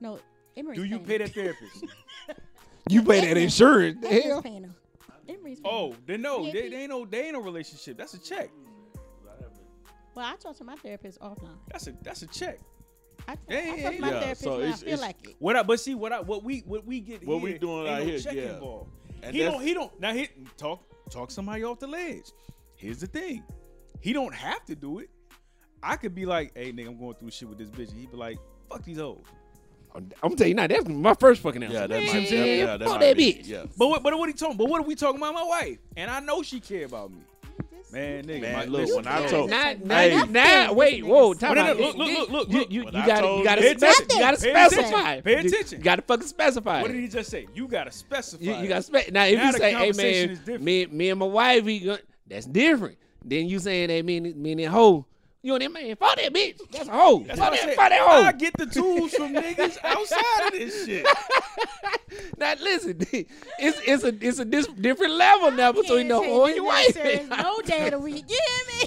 No, Emery's Do you paying pay them. that therapist? *laughs* You pay that insurance. The hell? paying them. Emery's paying oh, them. then no. They, PAP. they ain't no. They ain't no relationship. That's a check. Well, I talk to my therapist offline. That's a that's a check. I, I Yeah, talk yeah, to my yeah. therapist So when I feel like it. What I but see what I what we what we get What we doing ain't out no here, check yeah. involved. And he don't he don't now he talk talk somebody off the ledge. Here's the thing. He don't have to do it. I could be like, hey nigga, I'm going through shit with this bitch. And he'd be like, fuck these hoes. I'm gonna tell you now. That's my first fucking answer. Yeah, that Man, might, that, yeah, that fuck might that be, bitch. Yeah. But what but what he talking? But what are we talking about? My wife. And I know she care about me. Man, nigga, Man, my, look, listen, when I look. told- Now, now, Hey. now, now, wait, whoa, time out. no, look, look, look, look, You, you, you gotta, you gotta, Pay spec- attention. you gotta specify. Pay attention. You gotta fucking specify. what did he just say? You gotta specify. You, you that. got spec. Now, if Now you say, "Hey man, me, me and my wife, we that's different." Then you saying that me, and- me and that hoe, you and that man, fuck that bitch. That's a hoe. That's fuck what I that, said. fuck that I get the tools from niggas outside of this shit. *laughs* Now listen, *laughs* it's it's a it's a dis- different level now between the Can't say hoe and your wife. There's no day of the week. You hear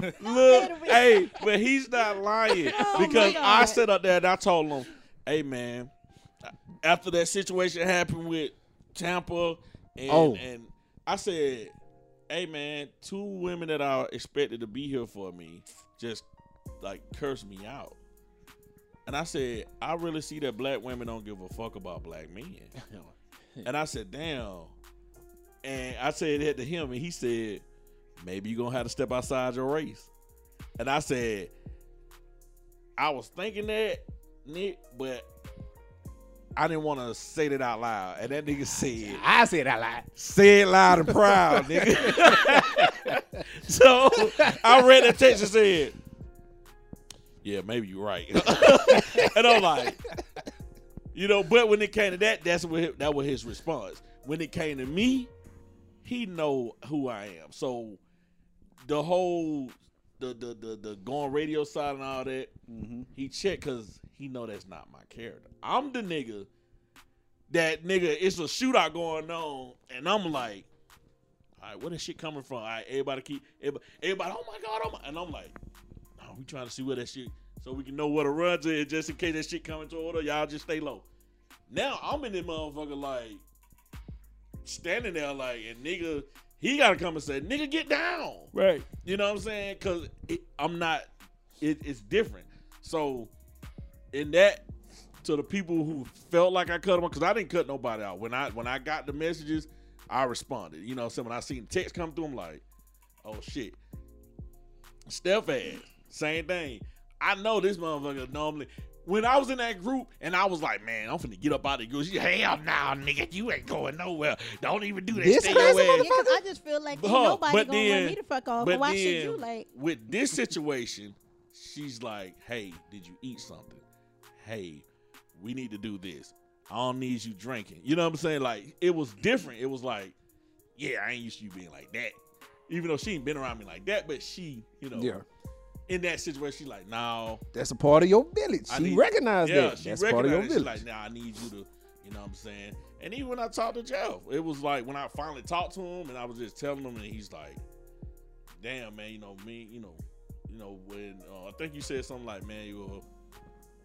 me? *laughs* Look, hey, but he's not lying Oh, because I God. sat up there and I told him, "Hey, man, after that situation happened with Tampa, and Oh. and I said, hey, man, two women that are expected to be here for me just like cursed me out." And I said, I really see that black women don't give a fuck about black men. *laughs* and I said, damn. And I said that to him, and he said, maybe you're gonna have to step outside your race. And I said, I was thinking that, Nick, but I didn't want to say that out loud. And that nigga said, I said that loud. say it loud and proud, nigga. *laughs* so I read that text and said, Yeah, maybe you're right. *laughs* and I'm like, you know, but when it came to that, that's what his, that was his response. When it came to me, he know who I am. So the whole the the the, the going radio side and all that. Mm-hmm. He checked because he know that's not my character. I'm the nigga that nigga. It's a shootout going on, and I'm like, all right, where this shit coming from? All right, everybody keep everybody, everybody oh my god, oh my, and I'm like, no, we trying to see where that shit, so we can know where to run to, just in case that shit coming toward us. Y'all just stay low. Now I'm in this motherfucker like standing there like, and nigga, he gotta come and say, nigga, get down. Right. You know what I'm saying? Because I'm not. It, it's different. So, in that, to the people who felt like I cut them, because I didn't cut nobody out. When I when I got the messages, I responded. You know, so when I seen the text come through, I'm like, oh shit. Steph ass, same thing. I know this motherfucker normally. When I was in that group and I was like, man, I'm finna get up out of the group. She, hell nah, nigga, you ain't going nowhere. Don't even do that. This Stay crazy your ass. Yeah, 'cause I just feel like Huh, nobody gonna then- run me the fuck off. But But why then, should you like? with this situation, she's like, "Hey, did you eat something? Hey, we need to do this. I don't need you drinking." You know what I'm saying? Like it was different. It was like, "Yeah, I ain't used to you being like that." Even though she ain't been around me like that, but she, you know, Yeah. in that situation, she's like, "No, That's a part of your village. I She need- recognized yeah, that. she That's part of your recognized it. She's village. like, "Nah, I need you to." You know what I'm saying? And even when I talked to Jeff, it was like when I finally talked to him, and I was just telling him, and he's like, "Damn, man, you know me, you know, you know when uh, I think you said something like, man, you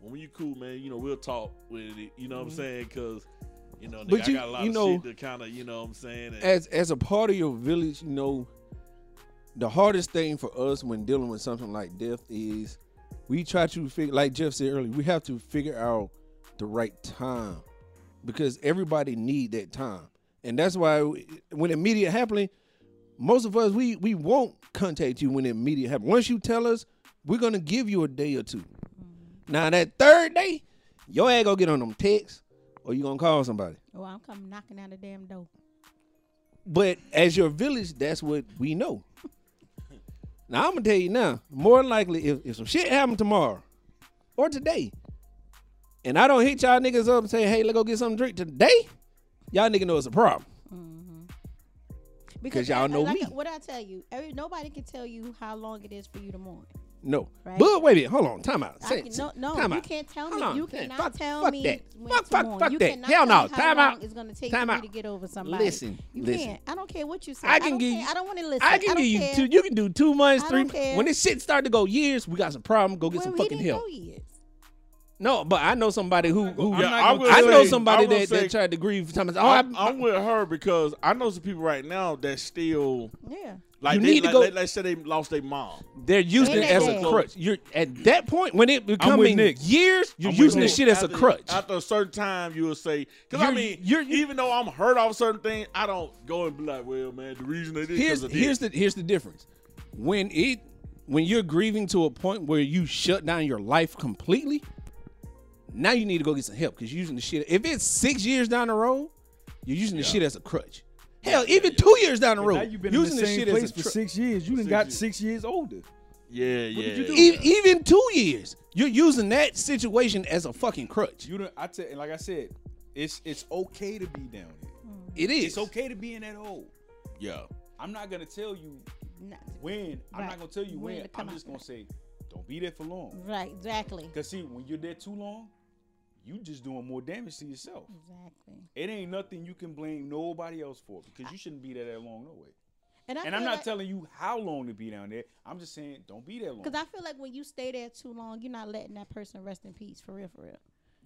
when you cool, man, you know we'll talk with it. You know what I'm saying? Because you know, nigga, Mm-hmm. But I you- got a lot you of know- shit to kind of, you know what I'm saying? And, as as a part of your village, you know, the hardest thing for us when dealing with something like death is we try to figure, like Jeff said earlier, we have to figure out the right time because everybody need that time, and that's why when immediate happening, most of us we we won't contact you when immediate happen. Once you tell us, we're gonna give you a day or 2 Now that third day, your ass gonna get on them texts, or you gonna call somebody. Oh, I'm coming knocking on the damn door. But as your village, that's what we know. *laughs* Now I'm gonna tell you now, more than likely, if, if some shit happen tomorrow or today, and I don't hit y'all niggas up and say, hey, let's go get something to drink today, y'all nigga know it's a problem. Mm-hmm. Because y'all I- know like, me. What I tell you, every nobody can tell you how long it is for you to mourn. No. Right. But wait a minute, hold on, time out. Say, can, no, no, time you out. can't tell me. on. You Yeah, cannot fuck- tell fuck me that. Fuck- fuck- fuck you that. cannot Hell no. me how Time out. It's gonna take Time for out. me to get over somebody. Listen, you listen. can't. I don't care what you say. I I can don't give care. you. I don't want to listen. I can don't give you care. two. You can do two months, I three. don't care. When this shit start to go years, we got some problem. Go get well, some fucking didn't help. No, but I know somebody who who. Yeah, I gonna would I say- know somebody that, say- that tried to grieve. Sometimes, oh, I'm, I'm with her because I know some people right now that still Yeah. Like You they, need to like, go- Let, let's say they lost their mom. They're using it as a crutch. You're at that point when it becoming years, you're I'm using you. this shit as a crutch. After a certain time, you will say, because I You're- mean, you're- you- even though I'm hurt off certain things, I don't go and be like, well, man, the reason they did here's because of this. here's the here's the difference. When it when you're grieving to a point where you shut down your life completely, now you need to go get some help because you're using the shit. If it's six years down the road, you're using the shit as a crutch. Hell, even two years down the Now road, you've been using the the same shit place as a for crutch. six years. You done Six got years. six years older. yeah, yeah. did you do? E- even two years, you're using that situation as a fucking crutch. You done, I tell, and like I said, it's it's okay to be down here. It is. It's okay to be in that hole. yeah. I'm not gonna tell you Nah, when. I'm not gonna tell you When when. I'm just gonna say, don't be there for long. Right. Exactly. Cause see, when you're there too long, you just doing more damage to yourself. Exactly. It ain't nothing you can blame nobody else for because you shouldn't be there that long no way. And, I And I'm not like, telling you how long to be down there. I'm just saying don't be there long. Because I feel like when you stay there too long, you're not letting that person rest in peace. For real, for real.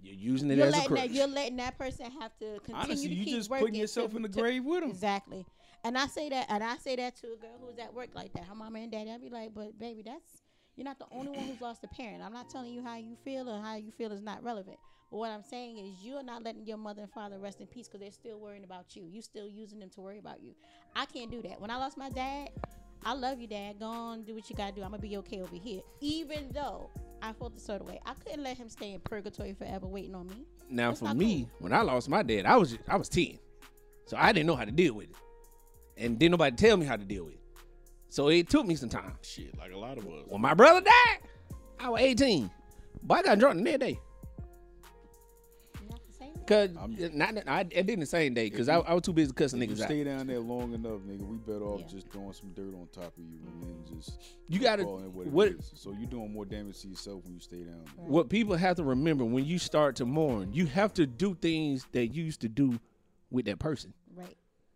You're using it You're as a letting crutch. that you're letting that person have to continue Honestly, to you keep just working putting yourself to- in the to- grave with them. Exactly. And I say that, and I say that to a girl who's at work like that. Her mama and daddy. I'd be like, but baby, that's you're not the only one who's lost a parent. I'm not telling you how you feel or how you feel is not relevant. But what I'm saying is you're not letting your mother and father rest in peace because they're still worrying about you. You still using them to worry about you. I can't do that. When I lost my dad, I love you, dad. Go on, do what you gotta do. I'm gonna be okay over here. Even though I felt a certain way, I couldn't let him stay in purgatory forever waiting on me. Now, That's for not me, when I lost my dad, I was I was ten, so I didn't know how to deal with it, and didn't nobody tell me how to deal with it. So it took me some time. Shit, like a lot of us. When my brother died, I was eighteen, but I got drunk the next day. Not the same Cause I'm- not that- I, I did the same day because I, I was too busy cussing If you niggas out. stay down there long enough, nigga, we better off Yeah. just throwing some dirt on top of you and then just You gotta what, what it is. So you're doing more damage to yourself when you stay down there. what people have to remember when you start to mourn, you have to do things that you used to do with that person. Right.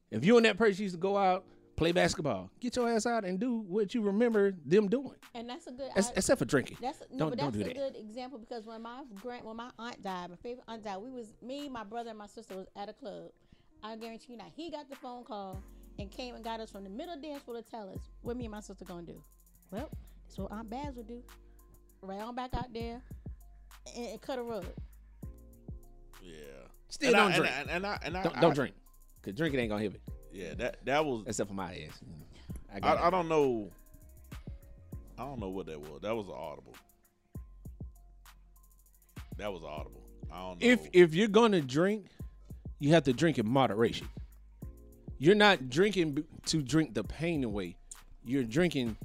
If you and that person used to go out, play basketball, get your ass out and do what you remember them doing. And that's a good. Ex- I- Except for drinking. That's no, Don't- but don't that's do a that. good example because when my grand when my aunt died, my favorite aunt died, we was me, my brother, and my sister was at a club. I guarantee you now, he got the phone call and came and got us from the middle dance floor to tell us what me and my sister gonna do. Well, that's what Aunt Baz would do. Right on back out there and, and cut a rug. Yeah. Still and don't I, drink. And I, and I, and I, Don't, don't drink. Cause drinking ain't gonna hit it. Yeah, that that was. Except for my ass. I, I, I don't know. I don't know what that was. That was audible. That was audible. I don't know. if if you're gonna drink, you have to drink in moderation. You're not drinking to drink the pain away. You're drinking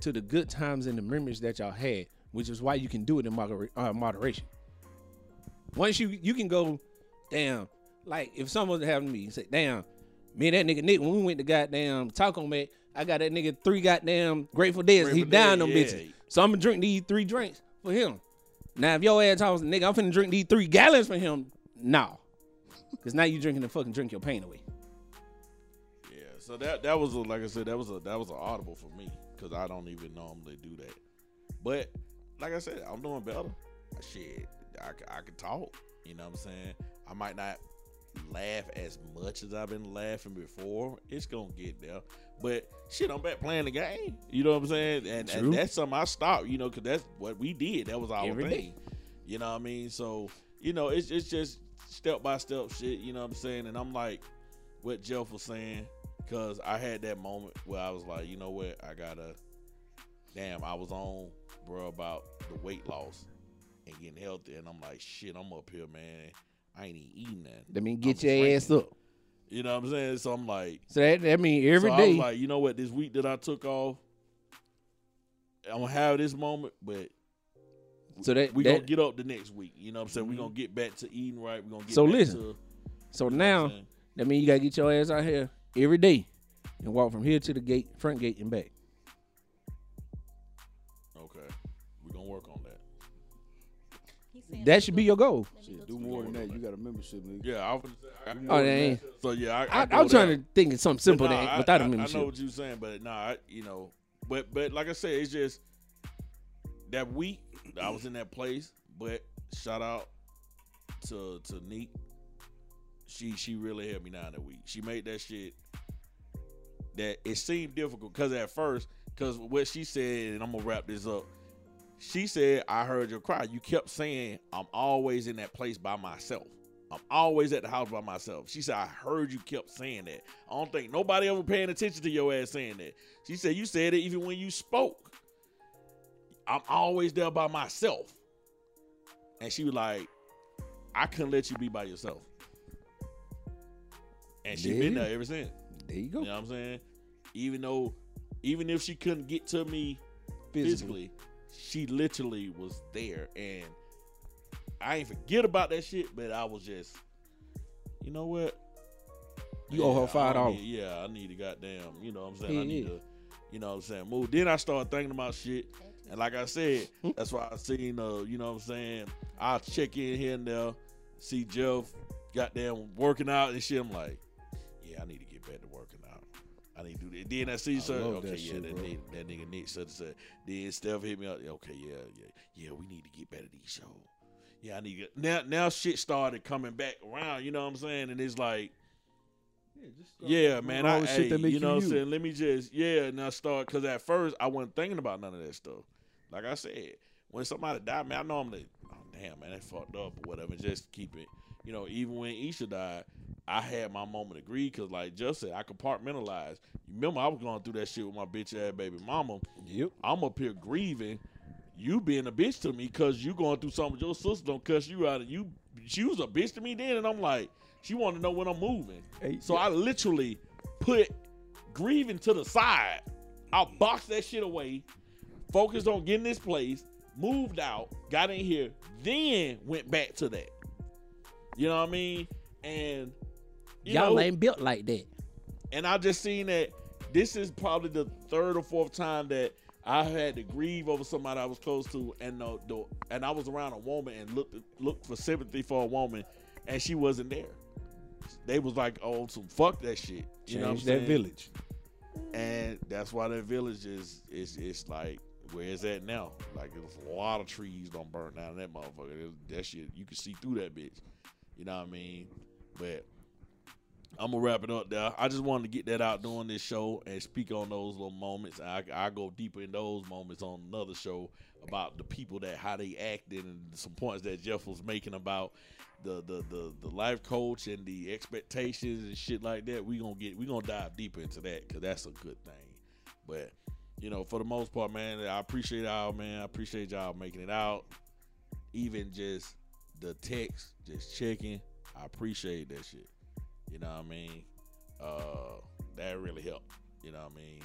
to the good times and the memories that y'all had, which is why you can do it in modera- uh, moderation. Once you you can go, damn. Like if someone was having me say, damn, me and that nigga Nick when we went to goddamn Taco Mac, I got that nigga three goddamn Grateful Dead. He down them yeah. bitches. So I'm gonna drink these three drinks for him. Now, if your ass talks, nigga, I'm finna drink these three gallons for him. No. Because now you drinking to fucking drink your pain away. yeah, so that that was a, like I said, that was a that was an audible for me because I don't even normally do that. But like I said, I'm doing better. Shit, I, I can talk. You know what I'm saying? I might not laugh as much as I've been laughing before. It's gonna get there. But shit, I'm back playing the game. You know what I'm saying? And, and that's something I stopped. You know, because that's what we did. That was our Every thing. day. You know what I mean? So you know, it's it's just step by step shit. You know what I'm saying? And I'm like, what Jeff was saying, because I had that moment where I was like, you know what, I gotta. Damn, I was on, bro, about the weight loss and getting healthy, and I'm like, shit, I'm up here, man. I ain't even eating that. That mean get your ass up. You know what I'm saying? So I'm like, So that, that mean every so day. I was like, you know what? This week that I took off, I'm gonna have this moment, but so that, we that gonna get up the next week. You know what I'm saying? We mm-hmm. gonna get back to eating right. We gonna get So back listen. to so now that mean you gotta get your ass out here every day and walk from here to the gate, front gate and back. That should be your goal. Shit, do more than that. You got a membership, nigga. Yeah, I was. I, Do Oh, more that than ain't. so yeah, I, I, I, I'm trying to think of something simple But that ain't without I, a I- membership. I know what you're saying, but nah, I, you know, but but like I said, it's just that week I was in that place. But shout out to to Neek. She she really helped me down that week. She made that shit that it seemed difficult because at first, because what she said, and I'm gonna wrap this up. She said, "I heard your cry. You kept saying I'm always in that place by myself." I'm always at the house by myself. She said, I heard you kept saying that. I don't think nobody ever paying attention to your ass saying that. She said, You said it even when you spoke. I'm always there by myself. And she was like, I couldn't let you be by yourself. And she been there ever since. there you go. You know what I'm saying? Even though, even if she couldn't get to me physically, she literally was there. And I ain't forget about that shit, but I was just, you know what? You owe her five dollars. Yeah, I need to goddamn, you know what I'm saying? Yeah, I need yeah. to, you know what I'm saying, move. Then I started thinking about shit. And like I said, *laughs* that's why I seen uh, you know what I'm saying, I'll check in here and there, see Jeff goddamn working out and shit. I'm like, yeah, I need to get back to out. I need to do that. Then I see sir, okay, that yeah, shit, that, nigga, that nigga Nick such and such. Then Steph hit me up. Okay, yeah, yeah, yeah. We need to get better these shows. Yeah, I need to get now. Now shit started coming back around. You know what I'm saying? And it's like, yeah, man. I, hey, shit that make you know you what I'm saying? Let me just yeah. Now start because at first I wasn't thinking about none of that stuff. Like I said, when somebody died, man, I normally oh damn man, that fucked up or whatever. Just keep it. You know, even when Isha died, I had my moment of grief because, like just said, I compartmentalized. You remember, I was going through that shit with my bitch ass baby mama. Yep. I'm up here grieving. You being a bitch to me because you going through something. Your sister don't cuss you out, and you she was a bitch to me then, and I'm like, she wanted to know when I'm moving. Hey, So I literally put grieving to the side. I boxed that shit away, focused on getting this place, moved out, got in here, then went back to that. You know what I mean? And you Y'all know, ain't built like that. and I just seen that this is probably the third or fourth time that I had to grieve over somebody I was close to, and the, the and I was around a woman and looked looked for sympathy for a woman, and she wasn't there. They was like, "Oh, some fuck that shit," you know what I'm that saying? village. and that's why that village is is it's like where is that now? Like there's a lot of trees don't burn down that motherfucker. That shit you can see through that bitch. You know what I mean? But I'm gonna wrap it up there. I just wanted to get that out during this show and speak on those little moments. I I go deeper in those moments on another show about the people that how they acted and some points that Jeff was making about the the the, the life coach and the expectations and shit like that. We gonna get we gonna dive deeper into that because that's a good thing. But you know, for the most part, man, I appreciate y'all, man. I appreciate y'all making it out. Even just the text, just checking. I appreciate that shit. You know what I mean? Uh, that really helped. You know what I mean?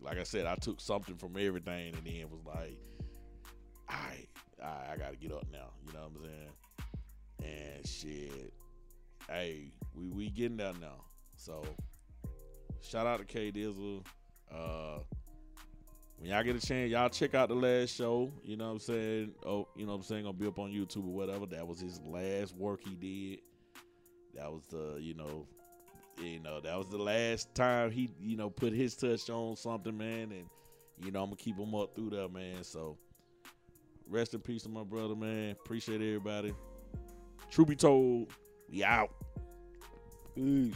Like I said, I took something from everything and then was like, right, I gotta get up now. You know what I'm saying? And shit, hey, we we getting there now. So shout out to Kdzzzle. Uh, when y'all get a chance, y'all check out the last show. You know what I'm saying? Oh, you know what I'm saying? Gonna be up on YouTube or whatever. That was his last work he did. That was the, you know, you know, that was the last time he, you know, put his touch on something, man. And, you know, I'm gonna keep him up through there, man. So rest in peace to my brother, man. Appreciate everybody. Truth be told, we out. Peace.